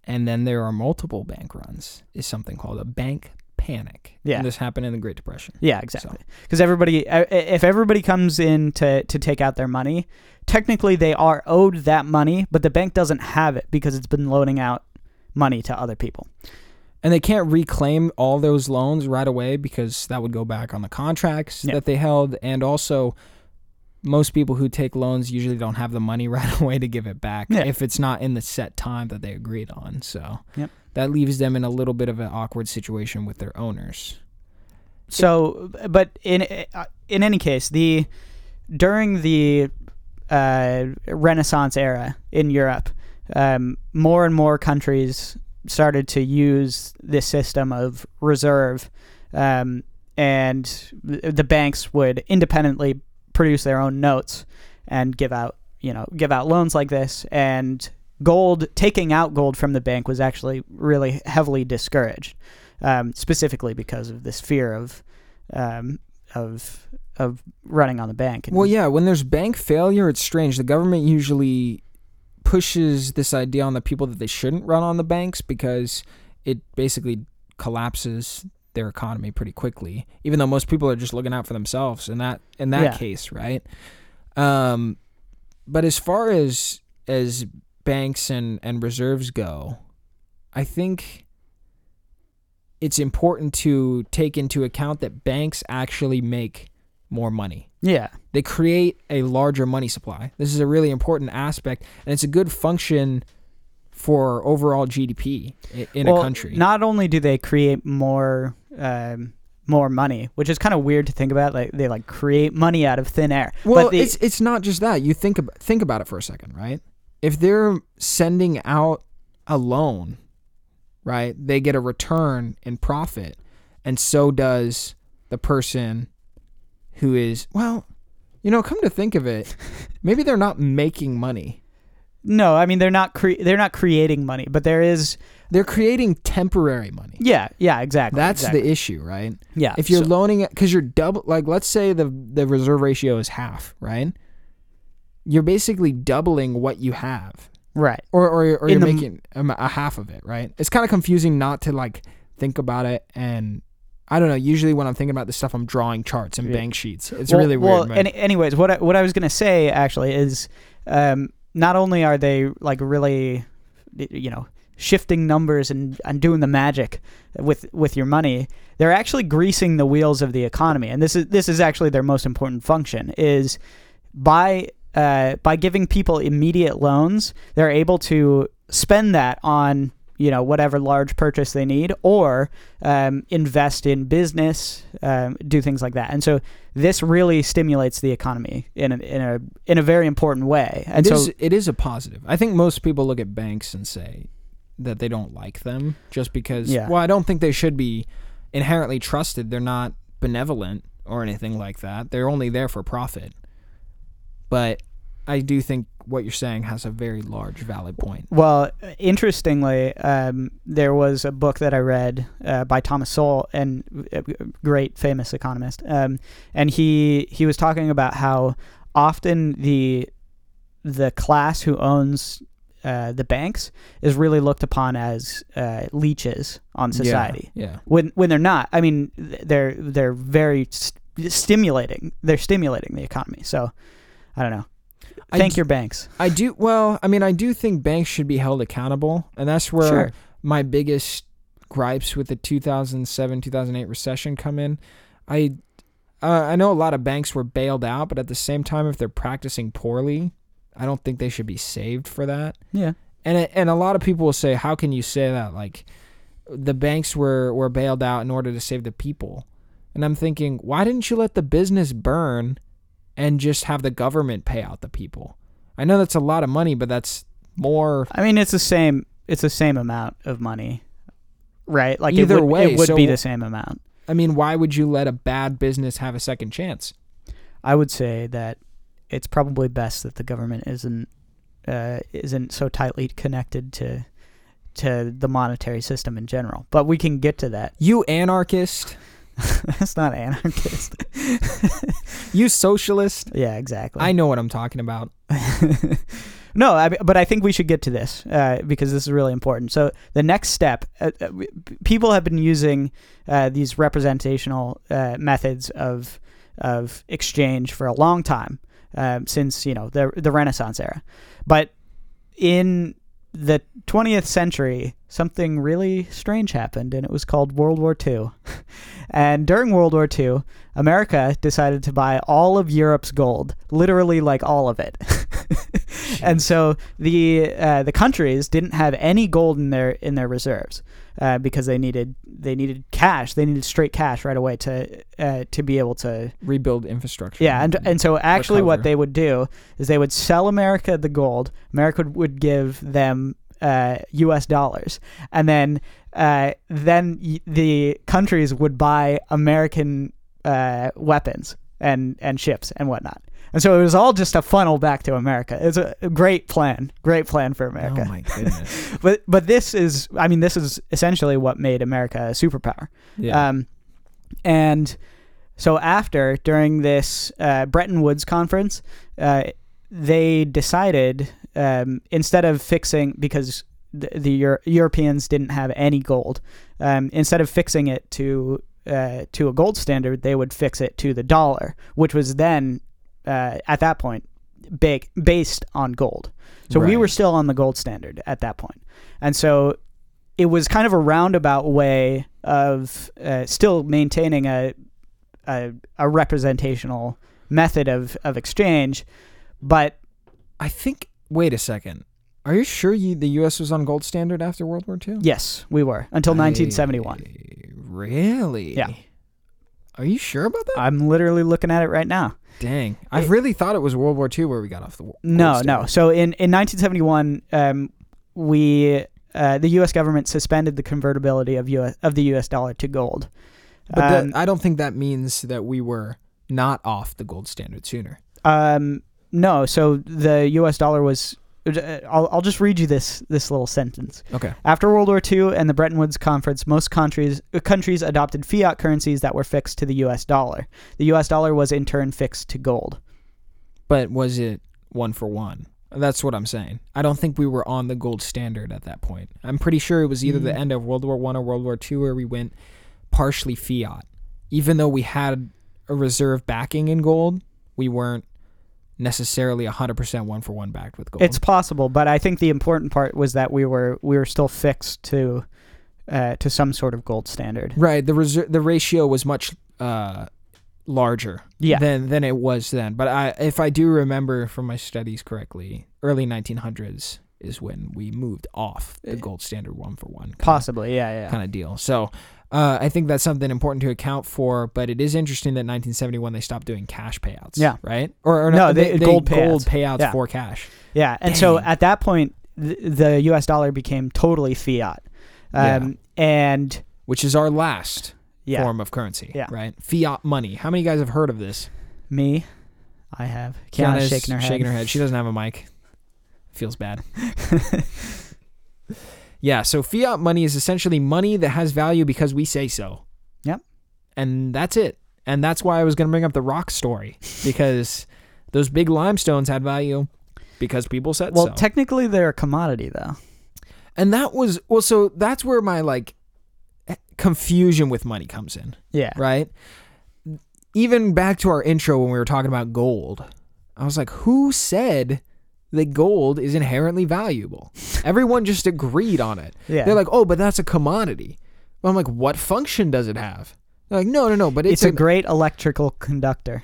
and then there are multiple bank runs, is something called a bank panic. Yeah. and this happened in the Great Depression. Yeah, exactly. Because everybody, uh, if everybody comes in to to take out their money, technically they are owed that money, but the bank doesn't have it because it's been loaning out money to other people. And they can't reclaim all those loans right away because that would go back on the contracts Yeah. that they held and also most people who take loans usually don't have the money (laughs) right away to give it back Yeah. if it's not in the set time that they agreed on so Yep. that leaves them in a little bit of an awkward situation with their owners So, but in uh, in any case, the during the uh, Renaissance era in Europe, um, more and more countries started to use this system of reserve, um, and the banks would independently produce their own notes and give out, you know, give out loans like this. And gold, taking out gold from the bank was actually really heavily discouraged, um, specifically because of this fear of, um, of of running on the bank. Well yeah when there's bank failure it's strange the government usually pushes this idea on the people that they shouldn't run on the banks because it basically collapses their economy pretty quickly even though most people are just looking out for themselves in that in that Yeah. case right um but as far as as banks and and reserves go i think it's important to take into account that banks actually make more money yeah, they create a larger money supply. This is a really important aspect, and it's a good function for overall GDP in Well, a country. Not only do they create more um, more money, which is kind of weird to think about, like they like create money out of thin air. well, it's it's not just that. You think about think about it for a second, right? If they're sending out a loan, right, they get a return in profit, and so does the person who is well. You know, come to think of it, (laughs) maybe they're not making money. no, I mean they're not cre- they're not creating money, but there is They're creating temporary money. yeah, yeah, exactly. That's exactly. the issue, right? yeah. If you're so- loaning it, because you're double, like let's say the the reserve ratio is half, right? You're basically doubling what you have, right, or or, or In you're the making a half of it, right? It's kind of confusing not to like think about it, and I don't know. Usually when I'm thinking about this stuff, I'm drawing charts and bank sheets. It's well, really weird. Well, but- any, anyways, what I, what I was gonna say actually is, um, not only are they like really, you know, shifting numbers and, and doing the magic with with your money, they're actually greasing the wheels of the economy, and this is this is actually their most important function is by uh, by giving people immediate loans, they're able to spend that on you know whatever large purchase they need or um, invest in business um, do things like that and so this really stimulates the economy in a, in a in a very important way and It so is- it is a positive. I think most people look at banks and say that they don't like them just because. Yeah. Well, I don't think they should be inherently trusted. They're not benevolent or anything like that. They're only there for profit. But I do think what you're saying has a very large valid point. Well, interestingly, um, there was a book that I read uh, by Thomas Sowell, and a great famous economist, um, and he he was talking about how often the the class who owns uh, the banks is really looked upon as uh, leeches on society Yeah. when when they're not. I mean, they're they're very st- stimulating. They're stimulating the economy. So, I don't know. I Thank d- your banks. I do well, I mean I do think banks should be held accountable and that's where Sure. my biggest gripes with the 2007-2008 recession come in. I uh, I know a lot of banks were bailed out, but at the same time if they're practicing poorly, I don't think they should be saved for that. Yeah. And it, and a lot of people will say how can you say that like the banks were were bailed out in order to save the people. And I'm thinking, why didn't you let the business burn and just have the government pay out the people? I know that's a lot of money, but that's more I mean, it's the same. It's the same amount of money, right? Like Either it would, way, it would so- be the same amount. I mean, why would you let a bad business have a second chance? I would say that it's probably best that the government isn't uh, isn't so tightly connected to to the monetary system in general. But we can get to that. You anarchist, (laughs) That's not anarchist. (laughs) you socialist. yeah, exactly. I know what I'm talking about. (laughs) no, I, but I think we should get to this uh, because this is really important. So the next step, uh, uh, people have been using uh, these representational uh, methods of of exchange for a long time, um, since you know the the Renaissance era. But in the 20th century, something really strange happened, and it was called World War II. (laughs) and during World War II, America decided to buy all of Europe's gold, literally like all of it. (laughs) and so the uh, the countries didn't have any gold in their in their reserves uh, because they needed they needed cash. They needed straight cash right away to uh, to be able to Rebuild infrastructure. yeah, and and so actually, what they would do is they would sell America the gold. America would, would give them uh, U.S. dollars, and then uh, then y- the countries would buy American uh, weapons and and ships and whatnot. And so it was all just a funnel back to America. It's a great plan, great plan for America. Oh my goodness. (laughs) But but this is, I mean, this is essentially what made America a superpower. Yeah. Um, and so after, during this uh, Bretton Woods conference, uh, they decided um, instead of fixing because the, the Euro- Europeans didn't have any gold, um, instead of fixing it to uh, to a gold standard, they would fix it to the dollar, which was then uh, at that point big based on gold. So we were still on the gold standard at that point, and so it was kind of a roundabout way of uh, still maintaining a, a a representational method of of exchange, but I think. Wait a second. Are you sure you, the U.S. was on gold standard after World War II? yes, we were until 1971. I- Really? Yeah. Are you sure about that? I'm literally looking at it right now. Dang. I really thought it was World War II where we got off the. wo- No, gold no. So in in 1971, um, we uh, the U.S. government suspended the convertibility of U.S. of the U.S. dollar to gold. But that- Um, I don't think that means that we were not off the gold standard sooner. Um, no, so the U.S. dollar was. Uh, I'll, I'll just read you this this little sentence. Okay. After World War II and the Bretton Woods Conference, most countries uh, countries adopted fiat currencies that were fixed to the U.S. dollar. The U.S. dollar was in turn fixed to gold. But was it one for one? That's what I'm saying. I don't think we were on the gold standard at that point. I'm pretty sure it was either the Mm. end of World War One or World War Two where we went partially fiat. Even though we had a reserve backing in gold, we weren't necessarily 100% one for one backed with gold. It's possible, but I think the important part was that we were we were still fixed to uh, to some sort of gold standard. right. The reserve, the ratio was much uh, larger Yeah. than than it was then. But I, if I do remember from my studies correctly, early 1900s is when we moved off the gold standard one for one. Possibly, yeah, yeah. kind of deal. So uh, I think that's something important to account for. But it is interesting that 1971 they stopped doing cash payouts. Yeah. Right. Or, or No, no, they- they, gold gold payouts. payouts Yeah. for cash. Yeah, and so at that point, th- the U.S. dollar became totally fiat, um, and Which is our last yeah, form of currency. Yeah. Right. Fiat money. How many guys have heard of this? me, I have Kiana's Kiana's shaking her head. Shaking her head. She doesn't have a mic. (laughs) Feels bad. (laughs) yeah. So fiat money is essentially money that has value because we say so. Yep. And that's it. And that's why I was going to bring up the rock story (laughs) because those big limestones had value because people said well, so. technically they're a commodity though. and that was well. So that's where my like confusion with money comes in. Yeah, right? Even back to our intro when we were talking about gold, I was like, who said that gold is inherently valuable? Everyone just agreed on it. yeah. They're like, oh, but that's a commodity. Well, I'm like, what function does it have? They're like, no, no, no, but it's, it's, a an- great electrical conductor.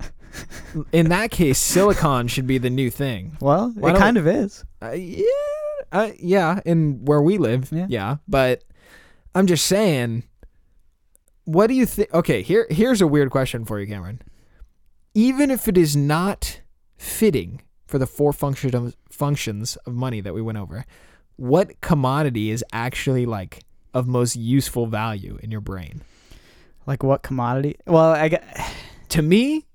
(laughs) in that case, silicon should be the new thing. Well, Why it kind of is. Uh, yeah, uh, yeah, in where we live, Yeah. yeah. But I'm just saying, what do you think? Okay, here here's a weird question for you, Cameron. Even if it is not fitting for the four function of, functions of money that we went over, what commodity is actually like of most useful value in your brain? Like what commodity? Well, I get, (sighs) To me,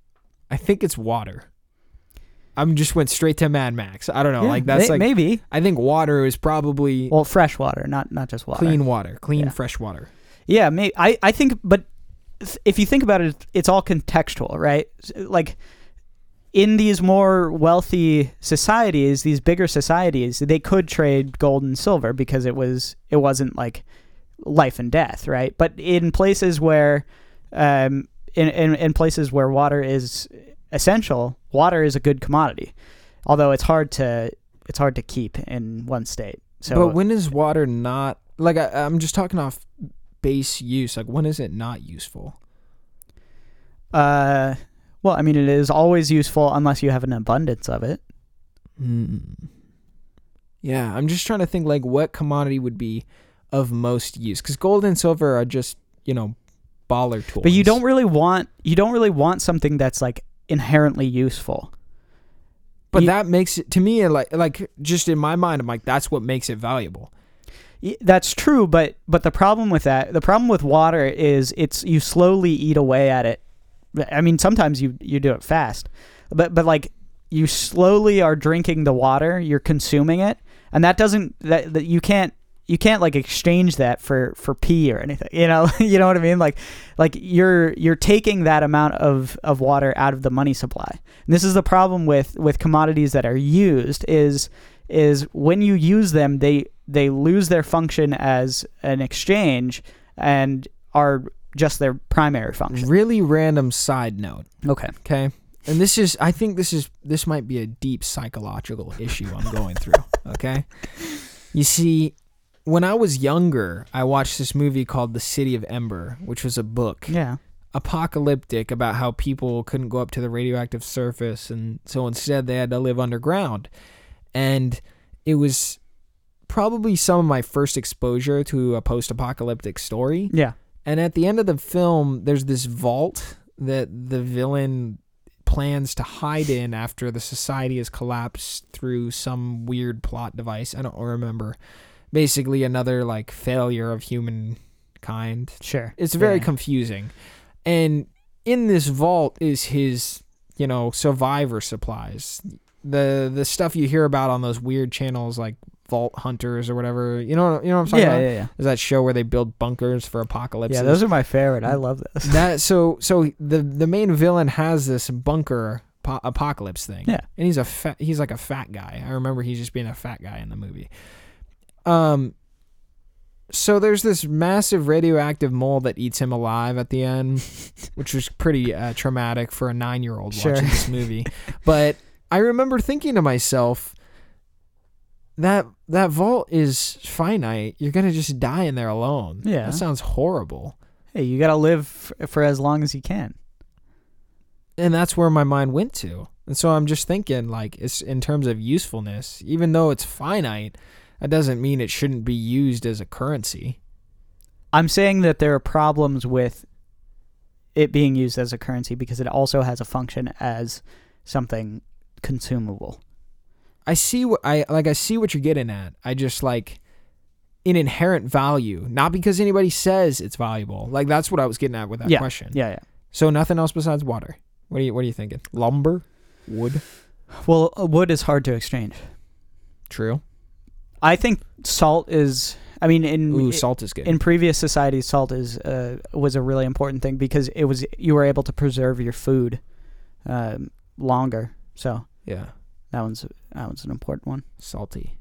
I think it's water. I'm just went straight to Mad Max. I don't know, Yeah, like that's may- like maybe. I think water is probably Well, fresh water, not not just water. clean water, clean Yeah. fresh water. Yeah, may I I think, but if you think about it, it's all contextual, right? Like in these more wealthy societies, these bigger societies, they could trade gold and silver because it was it wasn't like life and death, right? But in places where, um, in in, in places where water is essential, water is a good commodity, although it's hard to it's hard to keep in one state. So but when is water not like I, I'm just talking off base use? Like when is it not useful? Uh, well, I mean, it is always useful unless you have an abundance of it. Hmm. Yeah, I'm just trying to think like what commodity would be of most use because gold and silver are just you know baller tools. But you don't really want you don't really want something that's like inherently useful. But you- that makes it to me like like just in my mind, I'm like that's what makes it valuable. That's true, but but the problem with that, the problem with water is it's you slowly eat away at it. I mean, sometimes you you do it fast, but but like you slowly are drinking the water, you're consuming it, and that doesn't that, that you can't you can't like exchange that for for pee or anything. You know, (laughs) you know what I mean? Like like you're you're taking that amount of of water out of the money supply. And this is the problem with with commodities that are used is is when you use them they they lose their function as an exchange and are just their primary function. Really random side note. Okay. Okay. And this is I think this is this might be a deep psychological issue I'm going through. (laughs) Okay. You see, when I was younger, I watched this movie called The City of Ember, which was a book. Yeah. Apocalyptic about how people couldn't go up to the radioactive surface and so instead they had to live underground. And it was probably some of my first exposure to a post apocalyptic story. Yeah. And at the end of the film, there's this vault that the villain plans to hide in after the society has collapsed through some weird plot device. I don't remember. Basically, another like failure of humankind. Sure. It's very Yeah. confusing. And in this vault is his, you know, survivor supplies. The the stuff you hear about on those weird channels like Vault Hunters or whatever. You know you know what I'm talking yeah, about? yeah, yeah. Is that show where they build bunkers for apocalypse? Yeah, those are my favorite. I love this. (laughs) that so so the the main villain has this bunker po- apocalypse thing. Yeah. and he's a fat, he's like a fat guy. I remember he's just being a fat guy in the movie. Um. So there's this massive radioactive mole that eats him alive at the end, (laughs) which was pretty uh, traumatic for a nine year old Sure. watching this movie. But I remember thinking to myself, that that vault is finite. You're gonna just die in there alone. Yeah. that sounds horrible. Hey, you got to live f- for as long as you can. and that's where my mind went to. And so I'm just thinking, like, it's in terms of usefulness, even though it's finite, that doesn't mean it shouldn't be used as a currency. I'm saying that there are problems with it being used as a currency because it also has a function as something consumable. I see what I like. I see what you're getting at. I just like an inherent value, not because anybody says it's valuable. Like that's what I was getting at with that Yeah. question. Yeah, yeah. So nothing else besides water. What are you What are you thinking? Lumber, wood. Well, uh, wood is hard to exchange. True. I think salt is. I mean, in Ooh, salt is good. in previous societies, salt is uh, was a really important thing because it was you were able to preserve your food um, longer. So yeah, that one's that one's an important one. salty.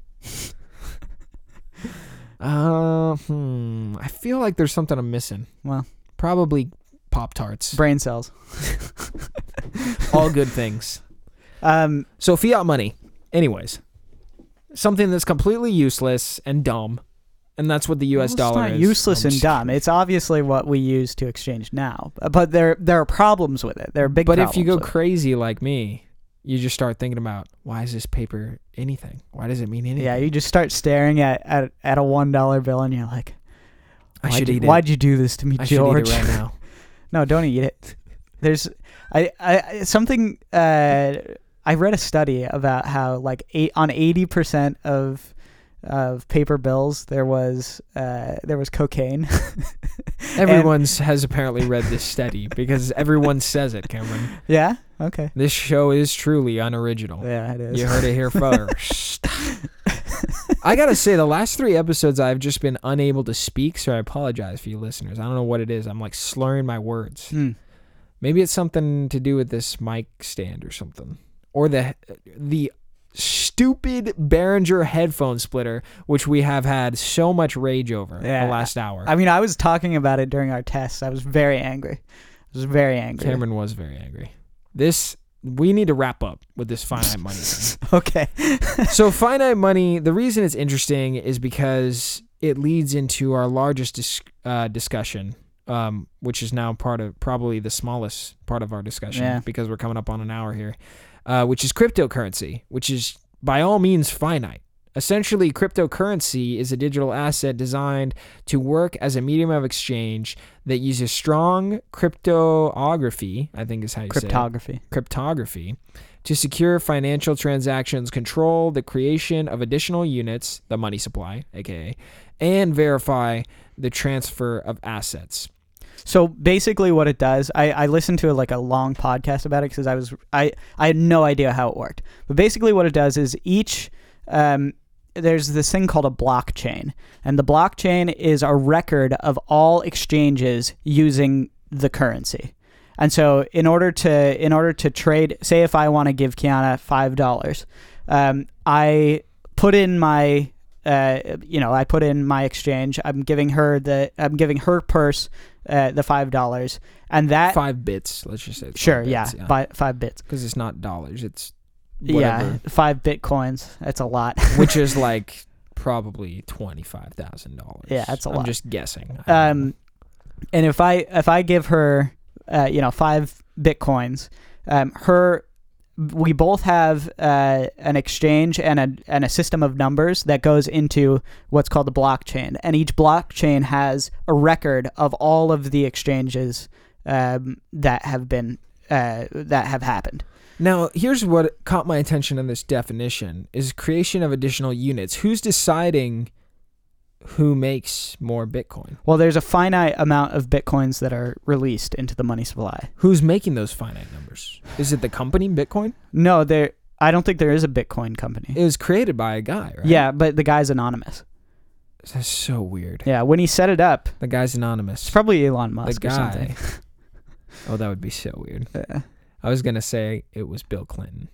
uh, hmm. I feel like there's something I'm missing. Well, Probably Pop Tarts. brain cells. (laughs) All good things. Um, So fiat money. Anyways, something that's completely useless and dumb, and that's what the U.S. well, dollar it's not is. useless I'm and dumb. It's obviously what we use to exchange now, but there there are problems with it. There are big. But if you go with it. crazy like me, you just start thinking about why is this paper anything? Why does it mean anything? Yeah, you just start staring at at, at a one dollar bill and you're like, I should you, eat it. Why'd you do this to me, I should George? eat it right now. (laughs) no, don't eat it. There's, I, I something. Uh, I read a study about how like eight on eighty percent of of paper bills there was uh, there was cocaine. (laughs) Everyone has apparently read this study because everyone says it, Cameron. (laughs) yeah. Okay. This show is truly unoriginal. Yeah, it is. You heard it here (laughs) first. I gotta say, the last three episodes I've just been unable to speak, so I apologize for you listeners. I don't know what it is. I'm like slurring my words. Hmm. Maybe it's something to do with this mic stand or something, or the the stupid Behringer headphone splitter, which we have had so much rage over Yeah. the last hour. I mean, I was talking about it during our tests. I was very angry. I was very angry. Cameron was very angry. This we need to wrap up with this finite money. (laughs) Okay. so finite money the reason it's interesting is because it leads into our largest dis- uh, discussion um, which is now part of probably the smallest part of our discussion Yeah. because we're coming up on an hour here uh, which is cryptocurrency which is by all means finite essentially cryptocurrency is a digital asset designed to work as a medium of exchange that uses strong cryptography i think is how you say it Cryptography. cryptography to secure financial transactions, control the creation of additional units, the money supply, aka, and verify the transfer of assets. So basically, what it does, I, I listened to like a long podcast about it because I was I I had no idea how it worked. But basically, what it does is each um, there's this thing called a blockchain, and the blockchain is a record of all exchanges using the currency. And so, in order to in order to trade, say if I want to give Kiana five dollars, um, I put in my uh, you know I put in my exchange. I'm giving her the I'm giving her purse uh, the five dollars, and that Five bits, let's just say. sure five yeah, bits, By, five bits Because it's not dollars, it's yeah five bitcoins. That's a lot. (laughs) which is (laughs) like probably $25,000. Yeah, that's a I'm lot. just guessing. I don't know. um, and if I if I give her uh, you know five bitcoins, um, her we both have uh, an exchange and a and a system of numbers that goes into what's called the blockchain, and each blockchain has a record of all of the exchanges um, that have been uh, that have happened. Now, here's what caught my attention in this definition is creation of additional units. Who's deciding who makes more Bitcoin? Well, there's a finite amount of bitcoins that are released into the money supply. Who's making those finite numbers? Is it the company Bitcoin? No, there. I don't think there is a Bitcoin company. It was created by a guy, right? Yeah, but the guy's anonymous. That's so weird. Yeah, when he set it up, The guy's anonymous. it's probably Elon the Musk or guy. something. oh, that would be so weird. (laughs) Yeah. I was gonna say it was Bill Clinton.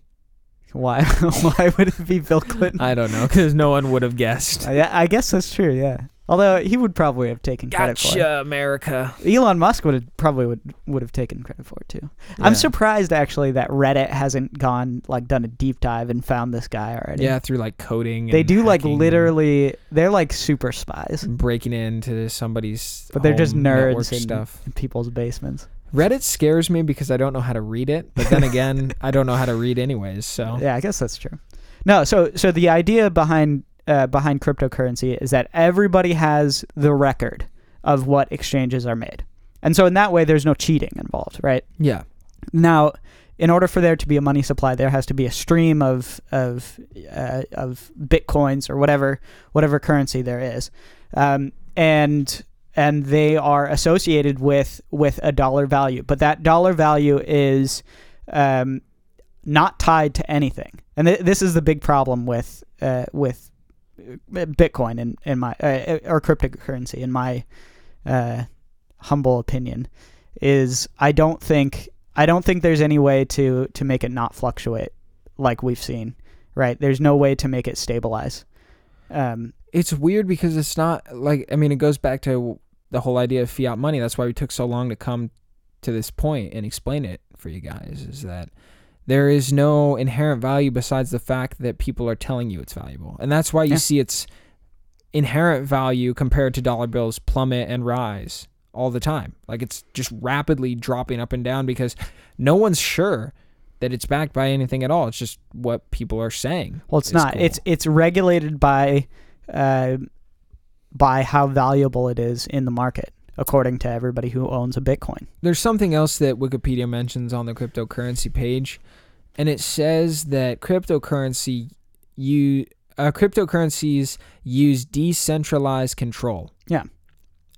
Why? (laughs) Why would it be Bill Clinton? I don't know because no one would have guessed. Yeah, I guess that's true. Yeah, although he would probably have taken credit for it. Gotcha, America. Elon Musk would have probably would would have taken credit for it too. Yeah. I'm surprised actually that Reddit hasn't gone like done a deep dive and found this guy already. Yeah, through like coding. they and do like hacking literally. They're like super spies breaking into somebody's. But they're just home network nerds stuff. in people's basements. Reddit scares me because I don't know how to read it, but then (laughs) again, I don't know how to read anyways. So Yeah, I guess that's true. No, so so the idea behind uh, behind cryptocurrency is that everybody has the record of what exchanges are made, and so in that way, there's no cheating involved, right? yeah, Now, in order for there to be a money supply, there has to be a stream of of uh, of bitcoins or whatever whatever currency there is, um, and and they are associated with with a dollar value, but that dollar value is um, not tied to anything, and th- this is the big problem with uh, with uh, Bitcoin in in my uh, or cryptocurrency in my uh, humble opinion is I don't think I don't think there's any way to to make it not fluctuate like we've seen. Right? There's no way to make it stabilize. Um, it's weird because it's not like I mean, it goes back to the whole idea of fiat money. That's why we took so long to come to this point and explain it for you guys. Is that there is no inherent value besides the fact that people are telling you it's valuable, and that's why you Yeah. see its inherent value compared to dollar bills plummet and rise all the time. Like it's just rapidly dropping up and down because no one's sure that it's backed by anything at all. It's just what people are saying. Well, it's not. cool. It's it's regulated by uh, by how valuable it is in the market, according to everybody who owns a Bitcoin. There's something else that Wikipedia mentions on the cryptocurrency page, and it says that cryptocurrency you uh, cryptocurrencies use decentralized control. Yeah.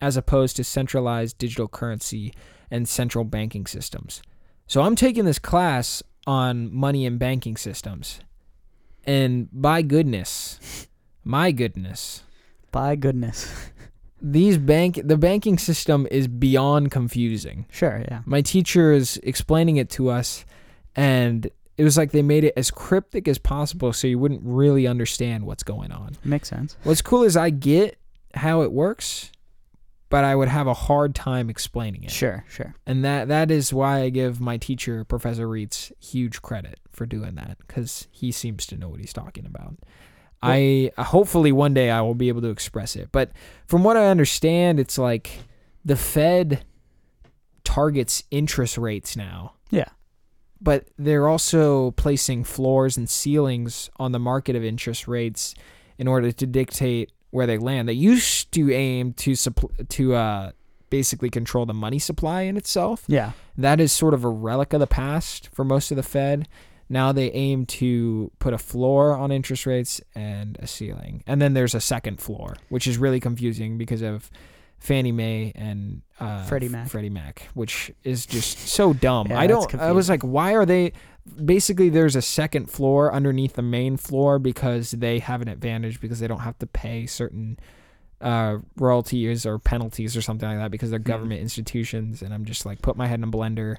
As opposed to centralized digital currency and central banking systems. So I'm taking this class on money and banking systems. And by goodness, my goodness, By goodness. (laughs) these bank the banking system is beyond confusing. Sure. Yeah. My teacher is explaining it to us, and it was like they made it as cryptic as possible so you wouldn't really understand what's going on. Makes sense. What's cool is I get how it works, but I would have a hard time explaining it. Sure. Sure. And that that is why I give my teacher, Professor Reitz, huge credit for doing that because he seems to know what he's talking about. I hopefully one day I will be able to express it, but from what I understand, it's like the Fed targets interest rates now. Yeah. But they're also placing floors and ceilings on the market of interest rates in order to dictate where they land. They used to aim to suppl- to uh, basically control the money supply in itself. Yeah. That is sort of a relic of the past for most of the Fed. Now they aim to put a floor on interest rates and a ceiling. And then there's a second floor, which is really confusing because of Fannie Mae and uh, Freddie Mac. Freddie Mac, which is just so dumb. Yeah, I don't. I was like, why are they? Basically, there's a second floor underneath the main floor because they have an advantage because they don't have to pay certain uh, royalties or penalties or something like that because they're Hmm. government institutions. And I'm just like, put my head in a blender.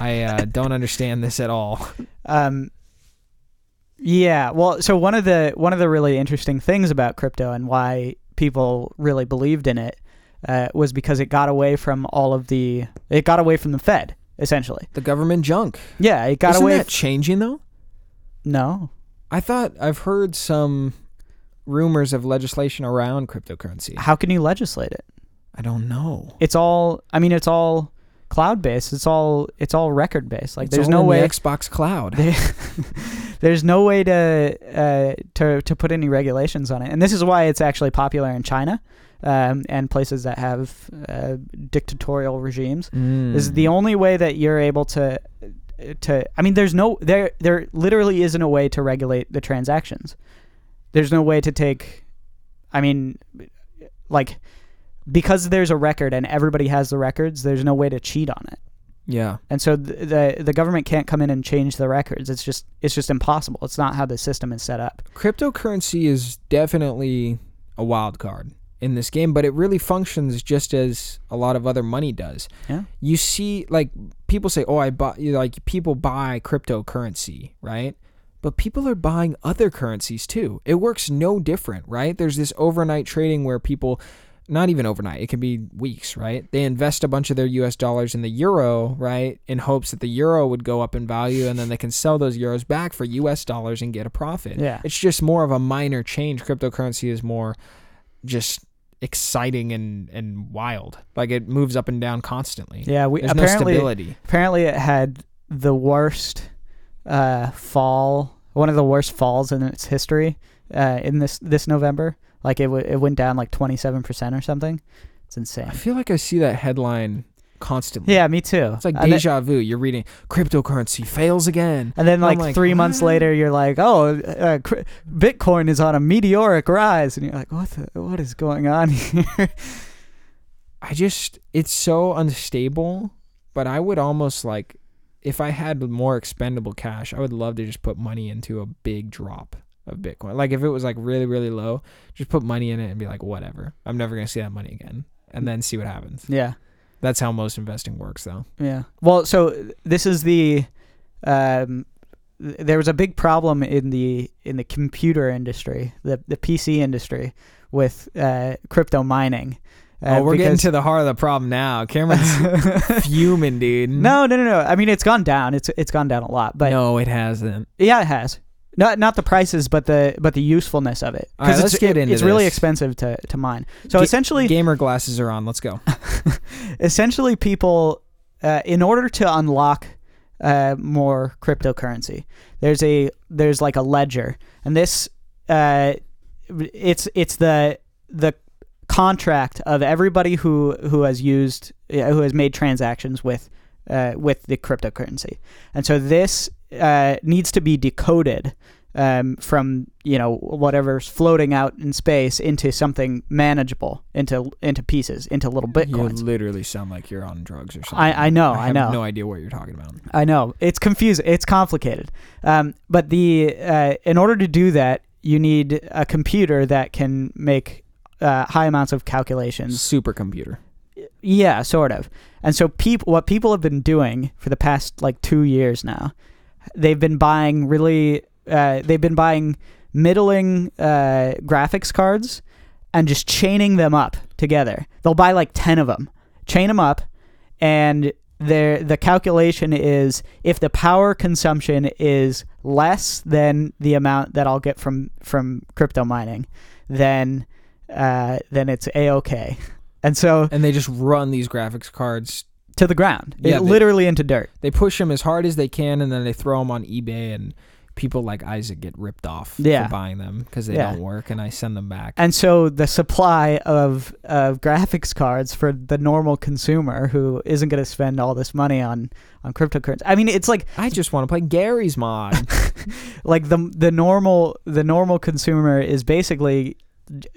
I uh, (laughs) don't understand this at all. Um, yeah. Well, so one of the one of the really interesting things about crypto and why people really believed in it uh, was because it got away from all of the it got away from the Fed essentially. The government junk. Yeah, it got Isn't away. that changing though? no, I thought I've heard some rumors of legislation around cryptocurrency. how can you legislate it? I don't know. It's all. I mean, it's all cloud based. It's all. It's all record based. Like, It's there's no way. the Xbox Cloud. (laughs) There- there's no way to uh, to to put any regulations on it, and this is why it's actually popular in China um, and places that have uh, dictatorial regimes. Mm. Is the only way that you're able to to. I mean, there's no there there literally isn't a way to regulate the transactions. There's no way to take. I mean, like because there's a record and everybody has the records. There's no way to cheat on it yeah. and so the, the the government can't come in and change the records. It's just it's just impossible. It's not how the system is set up. Cryptocurrency is definitely a wild card in this game, but it really functions just as a lot of other money does. Yeah. You see, like people say, "Oh, I bought you know, like people buy cryptocurrency, right? But people are buying other currencies too. It works no different, right? There's this overnight trading where people, not even overnight, it can be weeks, right? They invest a bunch of their US dollars in the euro, right? In hopes that the euro would go up in value and then they can sell those euros back for US dollars and get a profit. Yeah. It's just more of a minor change. Cryptocurrency is more just exciting and, and wild. Like it moves up and down constantly. Yeah, we There's no apparently stability. apparently it had the worst uh, fall, one of the worst falls in its history uh, in this this November. Like it w- it went down like twenty seven percent or something. It's insane. I feel like I see that headline constantly. Yeah, me too. It's like and then, deja vu. You're reading cryptocurrency fails again. and then like, like, three months later, you're like, oh, uh, cr- Bitcoin is on a meteoric rise, and you're like, what the, what is going on (laughs) here? I just it's so unstable, but I would almost like if I had more expendable cash, I would love to just put money into a big drop of Bitcoin. Like if it was like really really low, just put money in it and be like whatever. I'm never going to see that money again and then see what happens. yeah. That's how most investing works though. Yeah. Well, so this is the um th- there was a big problem in the in the computer industry, the the PC industry with uh, crypto mining. Uh, oh, we're getting to the heart of the problem now. Cameron's (laughs) fuming, dude. No, no, no, no. I mean, it's gone down. It's it's gone down a lot, but no, it hasn't. yeah, it has. Not not the prices, but the but the usefulness of it. All right, it's, let's get into It's really expensive to to mine. So Ga- essentially, Gamer glasses are on. Let's go. (laughs) essentially people uh, in order to unlock uh, more cryptocurrency. There's a there's like a ledger, and this uh, it's it's the the contract of everybody who who has used uh, who has made transactions with uh, with the cryptocurrency, and so this uh, needs to be decoded um, from you know whatever's floating out in space into something manageable, into into pieces, into little bitcoins. You literally sound like you're on drugs or something. I, I know, I, have know. no idea what you're talking about. I know it's confusing. It's complicated. Um, but the uh, in order to do that, you need a computer that can make uh, high amounts of calculations. Supercomputer. Yeah, sort of. And so people, what people have been doing for the past like two years now, they've been buying really, uh, they've been buying middling uh, graphics cards and just chaining them up together. They'll buy like ten of them, chain them up, and their the calculation is if the power consumption is less than the amount that I'll get from from crypto mining, then uh, then it's a okay. And so And they just run these graphics cards. to the ground, Yeah, It- they- literally into dirt. They push them as hard as they can, and then they throw them on eBay, and people like Isaac get ripped off Yeah. for buying them because they Yeah. don't work, and I send them back. And so the supply of of graphics cards for the normal consumer who isn't going to spend all this money on on cryptocurrency. I mean, it's like I just want to play Garry's Mod. (laughs) like the the normal the normal consumer is basically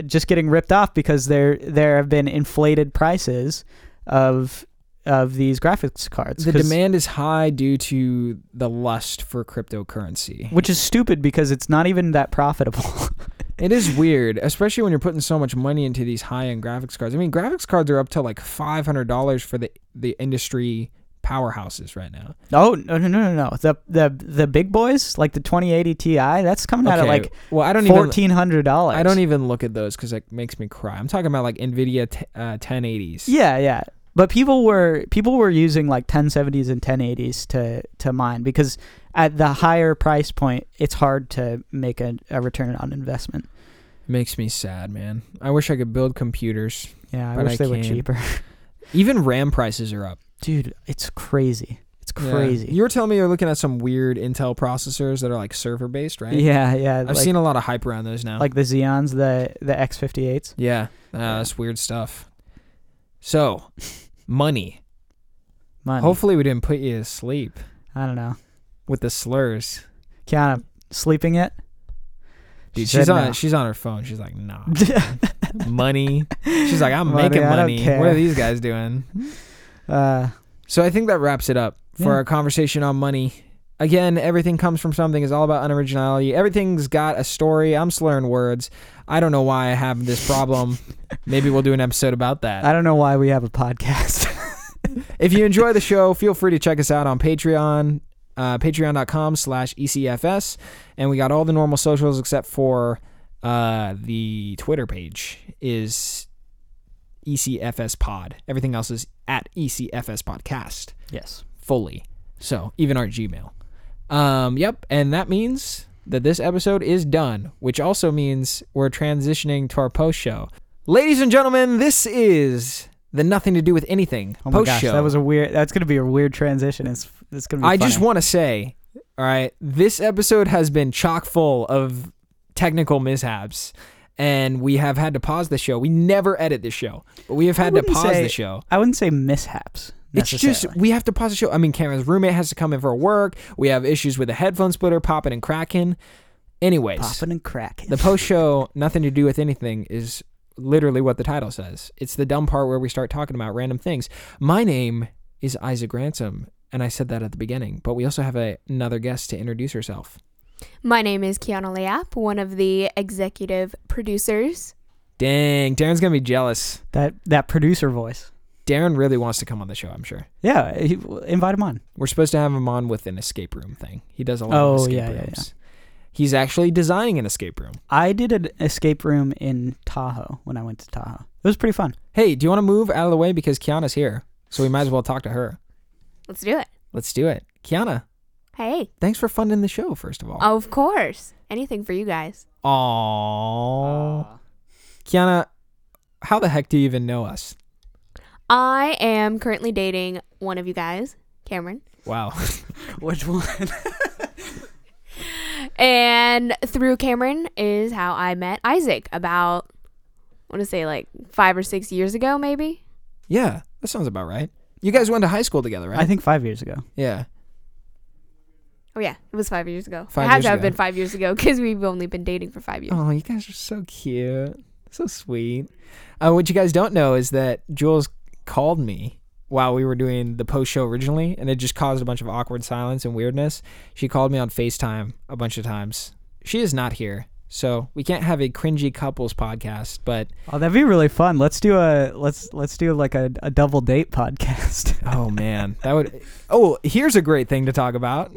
just getting ripped off because there there have been inflated prices of of these graphics cards. The demand is high due to the lust for cryptocurrency. which is stupid because it's not even that profitable. (laughs) It is weird, especially when you're putting so much money into these high-end graphics cards. I mean, graphics cards are up to like five hundred dollars for the the industry powerhouses right now. oh no no no no no the the the big boys like the 2080 Ti that's coming out at like well, I don't even fourteen hundred dollars. I don't even look at those because it makes me cry. I'm talking about like Nvidia t- uh, 1080s. Yeah, yeah. But people were people were using like 1070s and 1080s to to mine because at the higher price point, it's hard to make a, a return on investment. Makes me sad, man. I wish I could build computers. Yeah, I wish I they were can't. cheaper. (laughs) Even RAM prices are up. Dude, it's crazy. It's Yeah. crazy. You were telling me you're looking at some weird Intel processors that are like server based, right? Yeah, yeah. I've like, seen a lot of hype around those now. like the Xeons, the the X58s. yeah, uh, that's weird stuff. So, money. Money. Hopefully, we didn't put you to sleep I don't know. with the slurs. Kiana, sleeping it. Dude, She she's on. no. She's on her phone. She's like, nah. (laughs) money. She's like, I'm Money, making money. What are these guys doing? (laughs) uh, So I think that wraps it up for Yeah. our conversation on money. Again, everything comes from something. is all about unoriginality. Everything's got a story. I'm slurring words. I don't know why I have this problem. (laughs) Maybe we'll do an episode about that. I don't know why we have a podcast. (laughs) if you enjoy the show, feel free to check us out on Patreon, uh, patreon.com slash ECFS. And we got all the normal socials except for uh, the Twitter page is ECFS Pod. Everything else is at ECFS Podcast yes. fully. So even our Gmail. Um, yep, and that means that this episode is done, which also means we're transitioning to our post show. Ladies and gentlemen, this is the nothing to do with anything Oh my post gosh, show. that was a weird. That's gonna be a weird transition. It's it's gonna be. I just want to say, all right, this episode has been chock full of technical mishaps. And we have had to pause the show. We never edit the show, but we have had to pause say- the show. I wouldn't say mishaps. It's just we have to pause the show. I mean, Cameron's roommate has to come in for work. We have issues with the headphone splitter popping and cracking. Anyways, popping and cracking. the post show, nothing to do with anything, is literally what the title says. It's the dumb part where we start talking about random things. My name is Isaac Ransom, and I said that at the beginning, but we also have a, another guest to introduce herself. My name is Kiana Leap, one of the executive producers. Dang, Darren's gonna be jealous. that that producer voice. Darren really wants to come on the show. I'm sure. Yeah, he, invite him on. We're supposed to have him on with an escape room thing. He does a lot Oh, of escape yeah, yeah, rooms. He's actually designing an escape room. I did an escape room in Tahoe when I went to Tahoe. It was pretty fun. Hey, do you want to move out of the way because Kiana's here? So we might as well talk to her. Let's do it. Let's do it. Kiana, Hey, thanks for funding the show, first of all. of course. Anything for you guys. Aww. Kiana, how the heck do you even know us? I am currently dating one of you guys, Cameron. Wow. (laughs) Which one? (laughs) And through Cameron is how I met Isaac about, I want to say like five or six years ago, maybe. Yeah, that sounds about right. You guys went to high school together, right? I think five years ago. yeah. Oh yeah, it was five years ago. Five it had years to have ago. been five years ago because we've only been dating for five years. Oh, you guys are so cute. So sweet. Uh, what you guys don't know is that Jules called me while we were doing the post show originally, and it just caused a bunch of awkward silence and weirdness. She called me on FaceTime a bunch of times. She is not here, so we can't have a cringy couples podcast, but Oh, that'd be really fun. Let's do a let's let's do like a, a double date (laughs) podcast. oh man, that would. Oh, here's a great thing to talk about.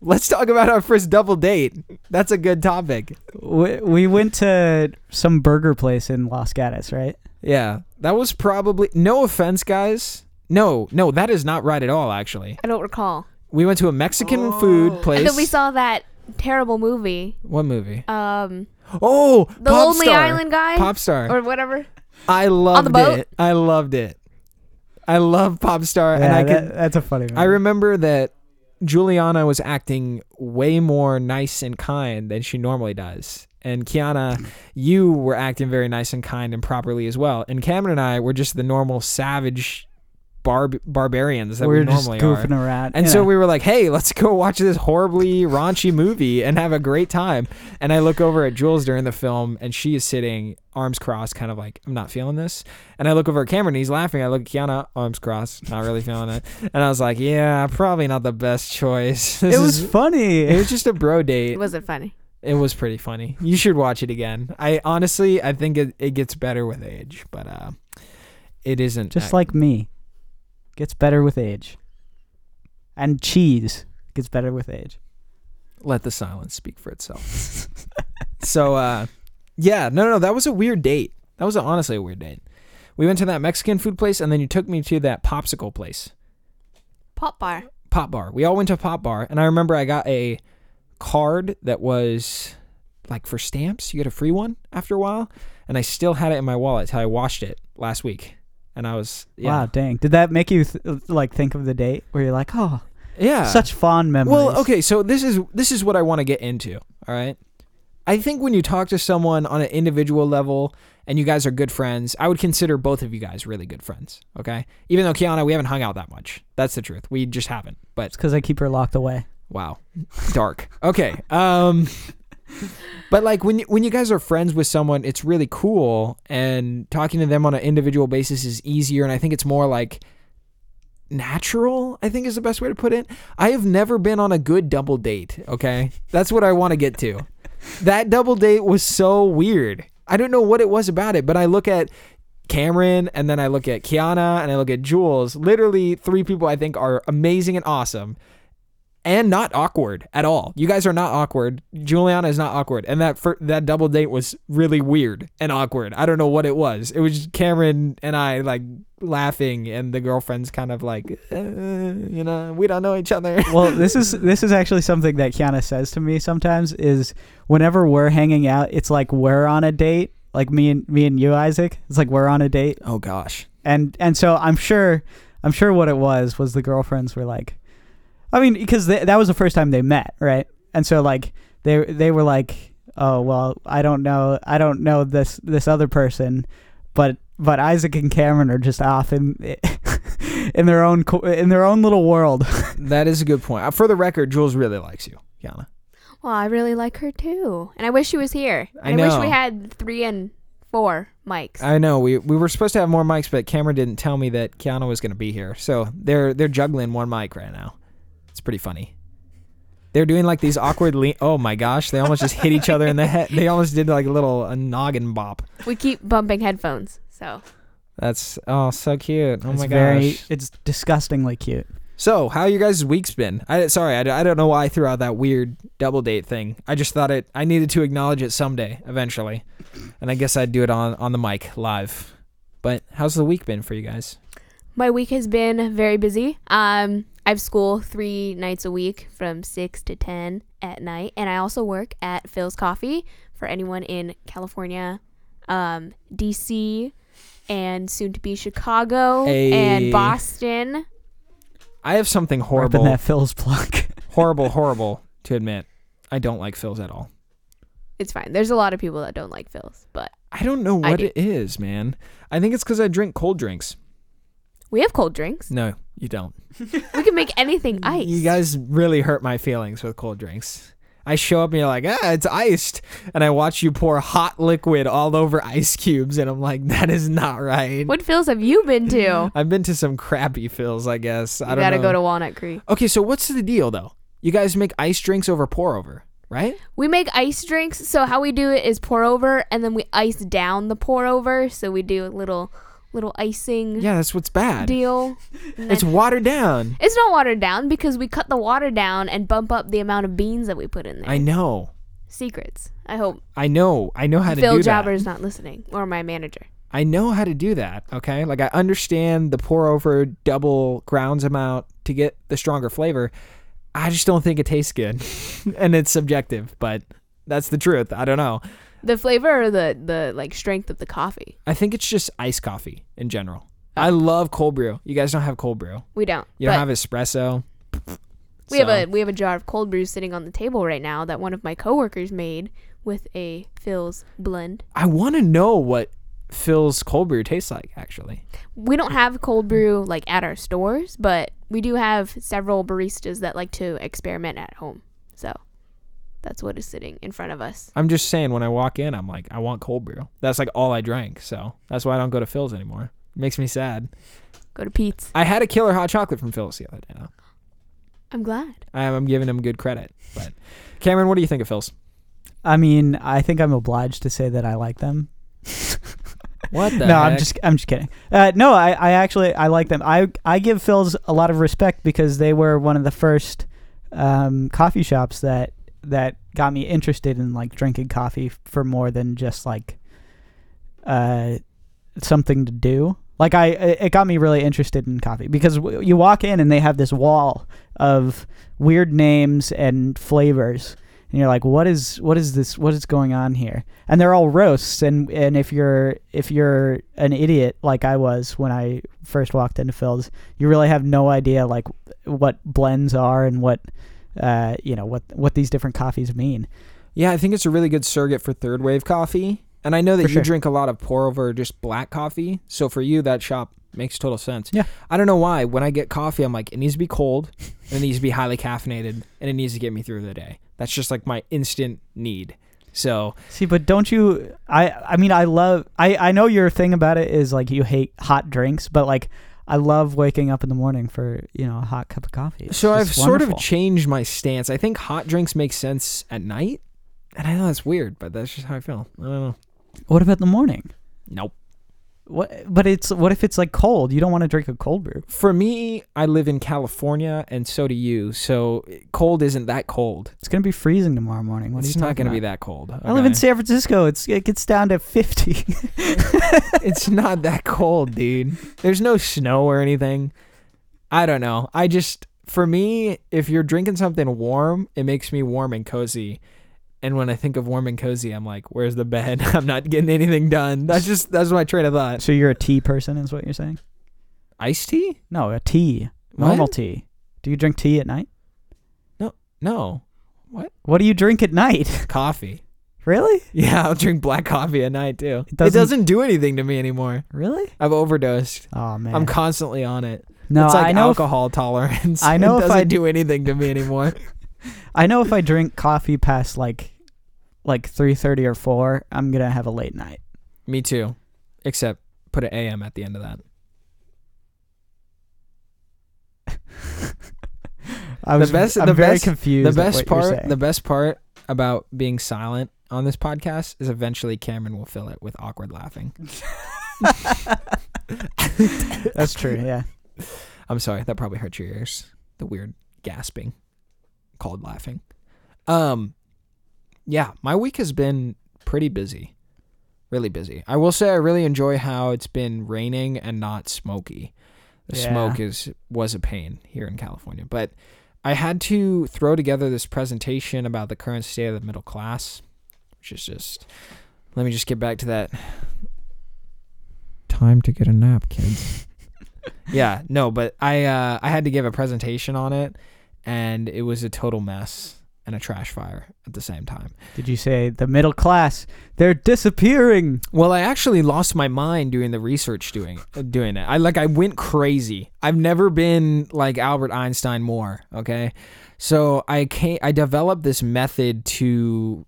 Let's talk about our first double date. That's a good topic. we, we went to some burger place in Los Gatos, right? Yeah, that was probably no offense, guys. No, no, that is not right at all. Actually, I don't recall. we went to a Mexican food place. And then we saw that terrible movie, what movie? um, Oh, the Pop Lonely Star. Island guy, Pop Star. or whatever. I loved boat? it. I loved it. I love Pop Star, and I that- could. that's a funny. Movie. I remember that Juliana was acting way more nice and kind than she normally does. And Kiana, you were acting very nice and kind and properly as well. And Cameron and I were just the normal savage barb- barbarians that we're we just normally goofing are. around, And you so we were like, hey, let's go watch this horribly raunchy movie and have a great time. And I look over at Jules during the film, and she is sitting arms crossed, kind of like, I'm not feeling this. And I look over at Cameron, he's laughing. I look at Kiana, arms crossed, not really feeling it. And I was like, yeah, probably not the best choice. (laughs) This it was is- funny. it was just a bro date. It wasn't funny. It was pretty funny. You should watch it again. I honestly, I think it, it gets better with age, but uh, it isn't. just uh, like me, gets better with age. And cheese gets better with age. let the silence speak for itself. so, uh, yeah, no, no, no, that was a weird date. That was honestly a weird date. We went to that Mexican food place, and then you took me to that popsicle place, Pop bar. Pop Bar. We all went to Pop Bar, and I remember I got a card that was like for stamps. You get a free one after a while, and I still had it in my wallet till I washed it last week, and I was yeah, Wow, dang! Did that make you th- like think of the date where you're like, oh, yeah, such fond memories? Well, okay, so this is this is what I want to get into. All right. I think when you talk to someone on an individual level and you guys are good friends, I would consider both of you guys really good friends. Okay. Even though Kiana, we haven't hung out that much. That's the truth. We just haven't. But It's because I keep her locked away. wow. Dark. Okay. Um but like when you, when you guys are friends with someone, it's really cool and talking to them on an individual basis is easier and I think it's more like natural, I think is the best way to put it. I have never been on a good double date, okay? That's what I want to get to. That double date was so weird. I don't know what it was about it, but I look at Cameron and then I look at Kiana and I look at Jules. Literally three people I think are amazing and awesome and not awkward at all. You guys are not awkward. Juliana is not awkward. And that fir- that double date was really weird and awkward. I don't know what it was. It was Cameron and I like laughing and the girlfriend's kind of like uh, you know, we don't know each other. well, (laughs) this is this is actually something that Kiana says to me sometimes. Is whenever we're hanging out, it's like we're on a date. Like me and me and you, Isaac. It's like we're on a date, oh gosh. and and so I'm sure I'm sure what it was was the girlfriends were like, I mean, because they, that was the first time they met, right? And so like they they were like, oh well, I don't know, I don't know this this other person, but but Isaac and Cameron are just off in (laughs) in their own in their own little world. (laughs) That is a good point. Uh, For the record, Jules really likes you, Kiana. Well, I really like her too, and I wish she was here. I And I, wish we had three and four mics. I know we we were supposed to have more mics, but Cameron didn't tell me that Kiana was going to be here. So they're they're juggling one mic right now. It's pretty funny. They're doing like these awkward le- Oh my gosh, they almost just hit each other in the head. They almost did like a little a noggin bop. we keep bumping headphones, so That's oh so cute. Oh it's my very, gosh. it's disgustingly cute. So how you guys' weeks been? I sorry, I, I don't know why I threw out that weird double date thing. I just thought it. I needed to acknowledge it someday, eventually, and I guess I'd do it on on the mic live. But how's the week been for you guys? my week has been very busy. Um, I have school three nights a week from six to ten at night, and I also work at Philz Coffee for anyone in California, um, DC, and soon to be Chicago Hey. and Boston. I have something Ripping horrible, that Philz plug. (laughs) horrible, horrible to admit. I don't like Philz at all. It's fine. There's a lot of people that don't like Philz, but I don't know what do. it is, man. I think it's because I drink cold drinks. We have cold drinks. No, you don't. We can make anything (laughs) ice. You guys really hurt my feelings with cold drinks. I show up and you're like, ah, it's iced. And I watch you pour hot liquid all over ice cubes. And I'm like, that is not right. What Philz have you been to? (laughs) I've been to some crappy Philz, I guess. I don't know. gotta know. go to Walnut Creek. Okay, so what's the deal, though? You guys make ice drinks over pour over, right? We make ice drinks. So how we do it is pour over, and then we ice down the pour over. So we do a little, little icing Yeah, that's what's bad. deal. (laughs) It's watered down. It's not watered down because we cut the water down and bump up the amount of beans that we put in there. I know. Secrets. I hope I know. I know how to do that. Phil Jaber not listening, or my manager. I know how to do that. Okay, like I understand the pour over double grounds amount to get the stronger flavor. I just don't think it tastes good, (laughs) and it's subjective, but that's the truth. I don't know. The flavor or the the like strength of the coffee. I think it's just iced coffee in general. Oh. I love cold brew. You guys don't have cold brew. We don't. You don't have espresso. we have a we have a jar of cold brew sitting on the table right now that one of my coworkers made with a Philz blend. I want to know what Philz cold brew tastes like. Actually, We don't have cold brew like at our stores, but we do have several baristas that like to experiment at home. So that's what is sitting in front of us. I'm just saying when I walk in, I'm like, I want cold brew. That's like all I drank. So that's why I don't go to Philz anymore. It makes me sad. Go to Pete's. I had a killer hot chocolate from Philz the other day. though. I'm glad. I'm, I'm giving him good credit. But Cameron, what do you think of Philz? I mean, I think I'm obliged to say that I like them. (laughs) What the (laughs) no, I'm just I'm just kidding. Uh, no, I, I actually I like them. I I give Philz a lot of respect because they were one of the first um, coffee shops that that got me interested in like drinking coffee for more than just like uh, something to do. Like I, it got me really interested in coffee because w- you walk in and they have this wall of weird names and flavors, and you're like, what is what is this? What is going on here? And they're all roasts, and and if you're if you're an idiot like I was when I first walked into Philz, you really have no idea like what blends are and what uh you know what what these different coffees mean. yeah, I think it's a really good surrogate for third wave coffee. And I know that For you sure. drink a lot of pour over just black coffee. So for you, that shop makes total sense. Yeah. I don't know why. When I get coffee, I'm like, it needs to be cold, and it needs to be highly caffeinated, and it needs to get me through the day. That's just like my instant need. So See, but don't you? I I mean, I love. I I know your thing about it is like you hate hot drinks, but like I love waking up in the morning for you know a hot cup of coffee. It's So I've sort of changed my stance. I think hot drinks make sense at night. And I know that's weird, but that's just how I feel. I don't know. What about the morning? Nope. What? But it's what if it's like cold? You don't want to drink a cold brew. For me, I live in California and so do you. So cold isn't that cold. It's gonna be freezing tomorrow morning. What it's you not talking to be about? that cold. I live in okay? San Francisco. It's it gets down to fifty. (laughs) it's not that cold, dude. There's no snow or anything. I don't know. I just for me, if you're drinking something warm, it makes me warm and cozy. And when I think of warm and cozy, I'm like, where's the bed? (laughs) I'm not getting anything done. That's just that's my train of thought. so you're a tea person, is what you're saying? Iced tea? No, a tea, What? normal tea. Do you drink tea at night? No. No. What What do you drink at night? (laughs) Coffee. really? Yeah, I'll drink black coffee at night too. It It doesn't- doesn't, do anything to me anymore. Really? I've overdosed. Oh man. I'm constantly on it. no, it's like I know. If, alcohol tolerance. I (laughs) know it if doesn't I- do anything to me anymore. I know if I drink coffee past like like three thirty or four, I'm gonna have a late night. me too. Except put an AM at the end of that. (laughs) I was the best- I'm the very best- confused. the best part the best part about being silent on this podcast is eventually Cameron will fill it with awkward laughing. (laughs) That's true. Yeah. I'm sorry, that probably hurt your ears. The weird gasping called laughing. Um yeah, my week has been pretty busy. Really busy. I will say I really enjoy how it's been raining and not smoky. The Yeah. smoke is was a pain here in California, but I had to throw together this presentation about the current state of the middle class, which is just let me just get back to that time to get a nap, kids. (laughs) yeah, no, but I uh, I had to give a presentation on it, and it was a total mess and a trash fire at the same time. Did you say the middle class? They're disappearing. Well, I actually lost my mind doing the research doing doing it. I like I went crazy. I've never been like Albert Einstein more, okay? So I came, I developed this method to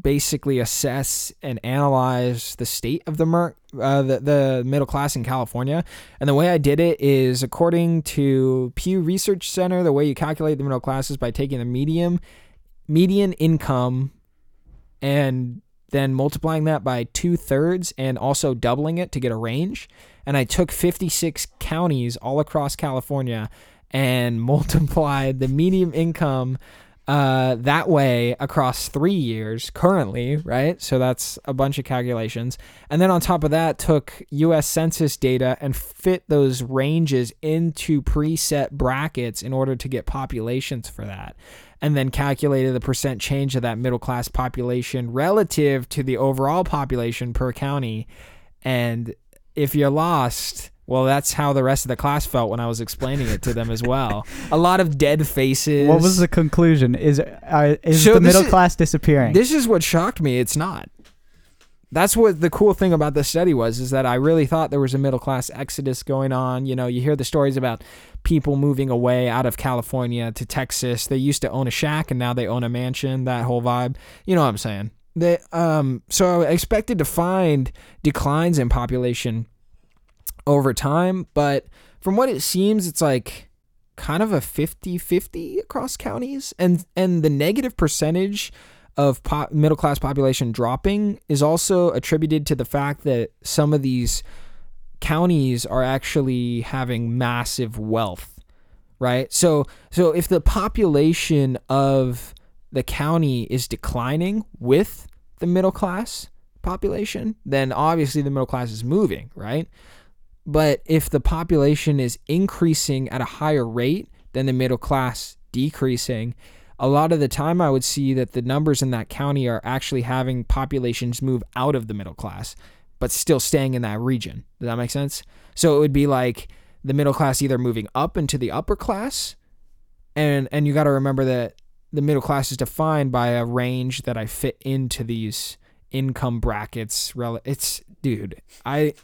basically assess and analyze the state of the mer- uh, the, the middle class in California. And the way I did it is according to Pew Research Center, the way you calculate the middle class is by taking the medium median income and then multiplying that by two thirds and also doubling it to get a range. And I took 56 counties all across California and (laughs) multiplied the median income uh, that way across three years currently, right? So that's a bunch of calculations. And then on top of that, took US Census data and fit those ranges into preset brackets in order to get populations for that. And then calculated the percent change of that middle class population relative to the overall population per county. And if you're lost, well, that's how the rest of the class felt when I was explaining it to them as well. (laughs) A lot of dead faces. What was the conclusion? Is uh, is So the middle is- class disappearing? This is what shocked me. It's not. That's what the cool thing about this study was is that I really thought there was a middle class exodus going on. You know, you hear the stories about people moving away out of California to Texas. They used to own a shack and now they own a mansion, that whole vibe. You know what I'm saying? They um so I expected to find declines in population over time, but from what it seems it's like kind of a 50-50 across counties and and the negative percentage of po- middle class population dropping is also attributed to the fact that some of these counties are actually having massive wealth right? So so if the population of the county is declining with the middle class population then obviously the middle class is moving right but if the population is increasing at a higher rate than the middle class decreasing, a lot of the time I would see that the numbers in that county are actually having populations move out of the middle class, but still staying in that region. Does that make sense? So it would be like the middle class either moving up into the upper class, and and you got to remember that the middle class is defined by a range that I fit into these income brackets. It's dude, I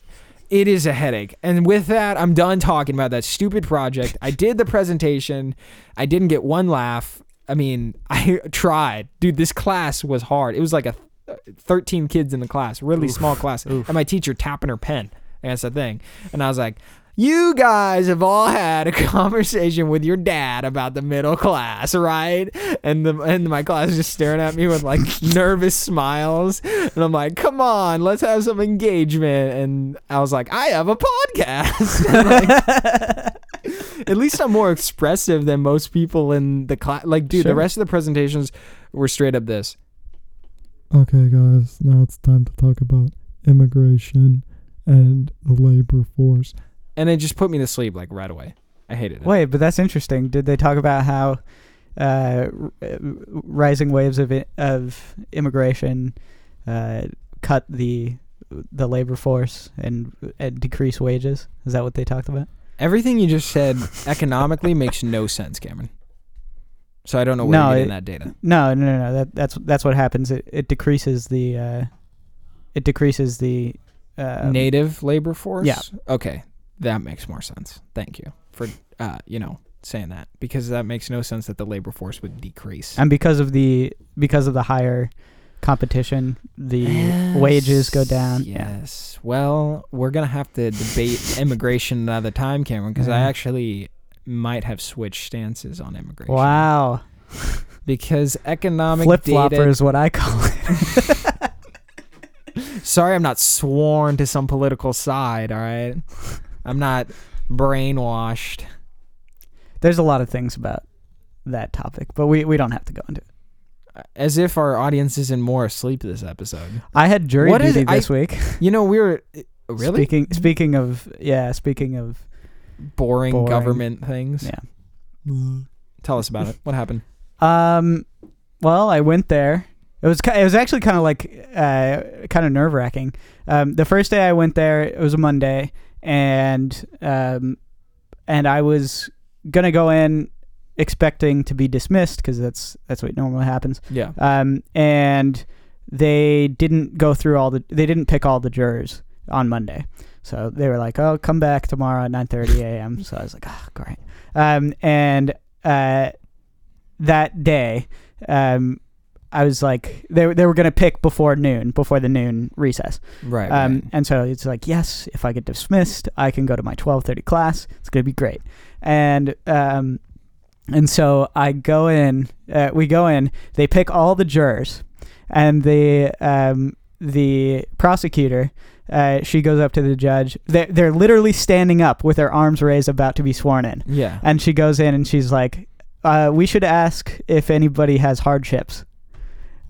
it is a headache. And with that, I'm done talking about that stupid project. I did the presentation. I didn't get one laugh. I mean, (laughs) I tried. Dude, this class was hard. It was like a uh, 13 kids in the class, really small class. And my teacher tapping her pen. That's the thing. And I was like, you guys have all had a (laughs) conversation with your dad about the middle class, right? And the and my class is just staring at me with like (laughs) nervous smiles, and I'm like, "Come on, let's have some engagement." And I was like, "I have a podcast." (laughs) Like, at least I'm more expressive than most people in the class. Like, dude, the rest of the presentations were straight up this. Okay, guys, now it's time to talk about immigration and the labor force. And it just put me to sleep like right away. I hated it. Wait, but that's interesting. Did they talk about how uh, r- uh, rising waves of i- of immigration uh, cut the the labor force and, and decrease wages? Is that what they talked about? Everything you just said (laughs) economically makes no sense, Cameron. So I don't know where No, you're getting it- that data. No, no, no, no. That that's that's what happens. It it decreases the uh, it decreases the uh, Native labor force. yeah. Okay, that makes more sense. Thank you for uh, you know saying that because that makes no sense that the labor force would decrease. and because of the because of the higher competition, the wages go down. Yeah. Yes. Well, we're gonna have to debate (laughs) immigration another time, Cameron, because I actually might have switched stances on immigration. Wow. (laughs) Because economic Flip flopper data. is what I call it. (laughs) Sorry, I'm not sworn to some political side. All right, I'm not brainwashed. There's a lot of things about that topic, but we, we don't have to go into it. As if our audience isn't more asleep this episode. I had jury What is- duty I- this week. You know, we were really Speaking speaking of yeah, speaking of boring, Boring. government things. yeah. Tell us about it. What happened? Um, well, I went there. It was it was actually kind of like uh, kind of nerve wracking. Um, the first day I went there, it was a Monday, and um, and I was gonna go in expecting to be dismissed because that's that's what normally happens. Yeah. Um, and they didn't go through all the they didn't pick all the jurors on Monday. So they were like, "Oh, come back tomorrow at 9:30 a.m." (laughs) so I was like, "Oh, great." Um, and uh, that day, um, I was like, they they were gonna pick before noon, before the noon recess. Right. Um, right. and so it's like, yes, if I get dismissed, I can go to my 12:30 class. It's gonna be great. And um, and so I go in. Uh, we go in. They pick all the jurors, and the um, the prosecutor. Uh, she goes up to the judge. They're, they're literally standing up with their arms raised, about to be sworn in. Yeah. And she goes in and she's like, uh, "We should ask if anybody has hardships."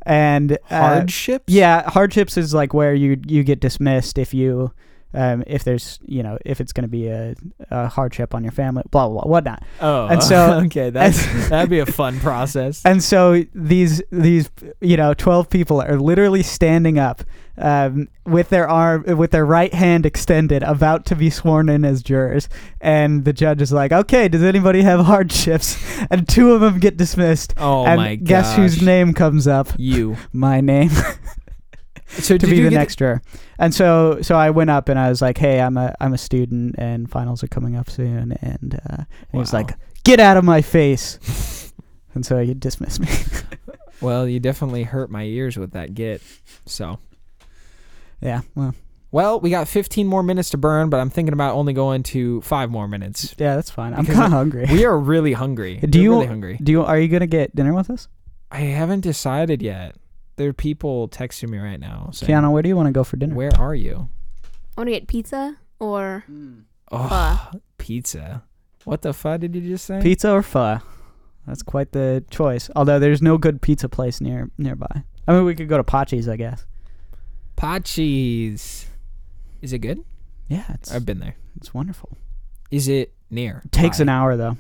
And uh, Hardships. yeah, hardships is like where you you get dismissed if you um, if there's you know if it's going to be a, a hardship on your family, blah blah blah, whatnot. Oh. And (laughs) so- okay, that's that'd be a fun process. (laughs) And so these these you know twelve people are literally standing up um, with their arm with their right hand extended, about to be sworn in as jurors. And the judge is like, "Okay, does anybody have hardships?" (laughs) And two of them get dismissed. Oh and my guess whose name comes up? You. (laughs) My name. (laughs) So to be the next juror. And so so I went up and I was like, "Hey, I'm a I'm a student and finals are coming up soon." And, uh, and he was like, "Get out of my face!" and so he dismissed me. Well, you definitely hurt my ears with that get. So. Yeah, well, Well, we got 15 more minutes to burn, but I'm thinking about only going to five more minutes. yeah, that's fine. I'm kind of hungry. We are really hungry. (laughs) Do We're you- really hungry? Do you are you gonna get dinner with us, I haven't decided yet. There are people texting me right now saying, Kiana? Where do you want to go for dinner? "Where are you?" I want to get pizza or Oh, pizza. What the fuck did you just say? Pizza or pho? That's quite the choice. Although there's no good pizza place near nearby. I mean, we could go to Pachi's, I guess. Pachi's. Is it good? Yeah, it's I've been there. it's wonderful. Is it near? Takes an hour though.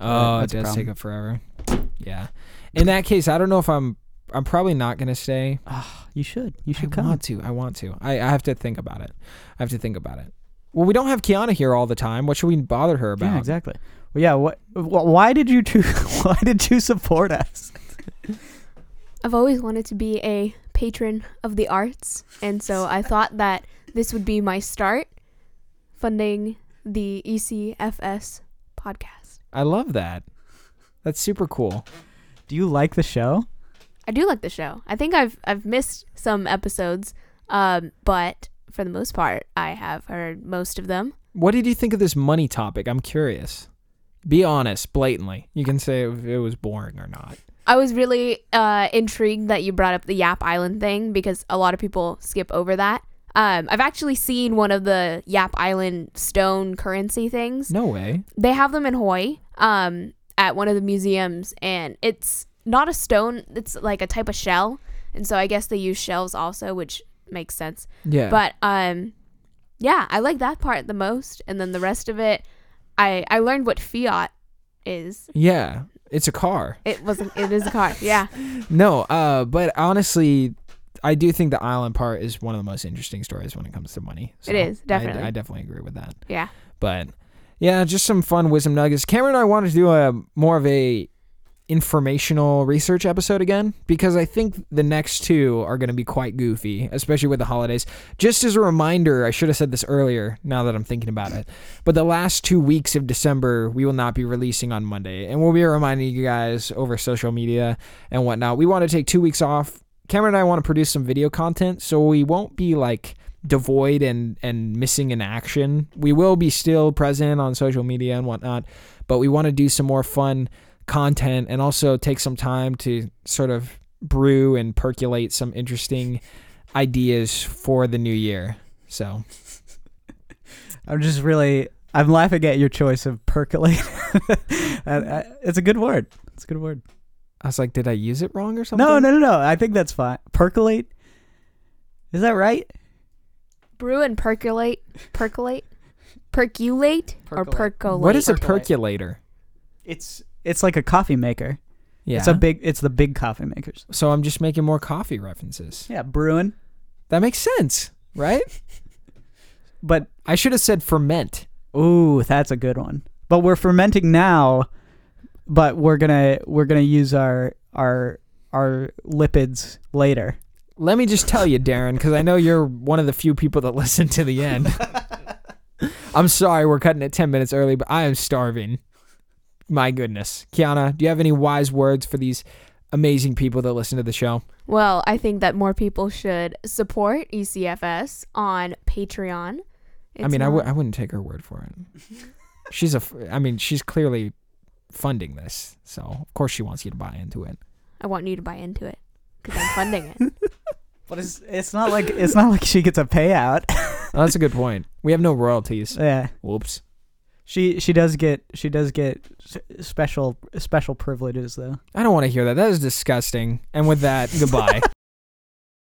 Oh, it That's a does problem. take up forever. Yeah. In that case, I don't know if I'm. I'm probably not gonna stay. Ah, you should. You I should come. want to. I want to. I, I have to think about it. I have to think about it. Well, we don't have Kiana here all the time. What should we bother her about? Yeah, exactly. Well, yeah. What? wh- Why did you two? (laughs) Why did you support us? (laughs) I've always wanted to be a patron of the arts, and so I (laughs) thought that this would be my start funding the ECFS podcast. I love that. That's super cool. Do you like the show? I do like the show. I think I've I've missed some episodes, um, but for the most part, I have heard most of them. What did you think of this money topic? I'm curious. Be honest, blatantly. You can say if it was boring or not. I was really uh, intrigued that you brought up the Yap Island thing because a lot of people skip over that. Um, I've actually seen one of the Yap Island stone currency things. No way. They have them in Hawaii um, at one of the museums, and it's not a stone, it's like a type of shell. And so I guess they use shells also, which makes sense. Yeah. But um, yeah, I like that part the most. And then the rest of it, I, I learned what fiat is. yeah, it's a car. It wasn't. It is a car. (laughs) Yeah. No, uh, but honestly, I do think the island part is one of the most interesting stories when it comes to money. It is, I- definitely. I, definitely agree with that. Yeah. But yeah, just some fun wisdom nuggets. Cameron and I wanted to do a more of a informational research episode again because I think the next two are going to be quite goofy, especially with the holidays. Just as a reminder, I should have said this earlier now that I'm thinking about it. But the last two weeks of December, we will not be releasing on Monday. And we'll be reminding you guys over social media and whatnot. We want to take two weeks off. Cameron and I want to produce some video content, so we won't be like devoid and and missing in action. We will be still present on social media and whatnot, but we want to do some more fun content and also take some time to sort of brew and percolate some interesting ideas for the new year. So (laughs) I'm just really. I'm laughing at your choice of percolate. (laughs) Uh, it's a good word. It's a good word. I was like, did I use it wrong or something? No, no, no, no. I think that's fine. Percolate. Is that right? Brew and percolate. Percolate. Percolate or Percolate. percolate. What is a percolator? It's it's like a coffee maker. Yeah. It's a big. It's the big coffee makers. so I'm just making more coffee references. Yeah, brewing. That makes sense, right? (laughs) But I should have said ferment Ooh, that's a good one. But we're fermenting now, but we're gonna we're gonna use our our our lipids later. Let me just tell you, Darren, because I know you're one of the few people that (laughs) listen to the end. (laughs) I'm sorry we're cutting it 10 minutes early, but I am starving. My goodness. Kiana, do you have any wise words for these amazing people that listen to the show? Well, I think that more people should support ECFS on Patreon. I mean, I w- not- I wouldn't take her word for it. (laughs) She's a, f- I mean, she's clearly funding this, so of course she wants you to buy into it. I want you to buy into it because I'm funding it. (laughs) But it's it's not like it's not like she gets a payout. Oh, that's a good point. We have no royalties. (laughs) yeah. Whoops. She she does get she does get s- special special privileges though. I don't want to hear that. That is disgusting. And with that, (laughs) goodbye.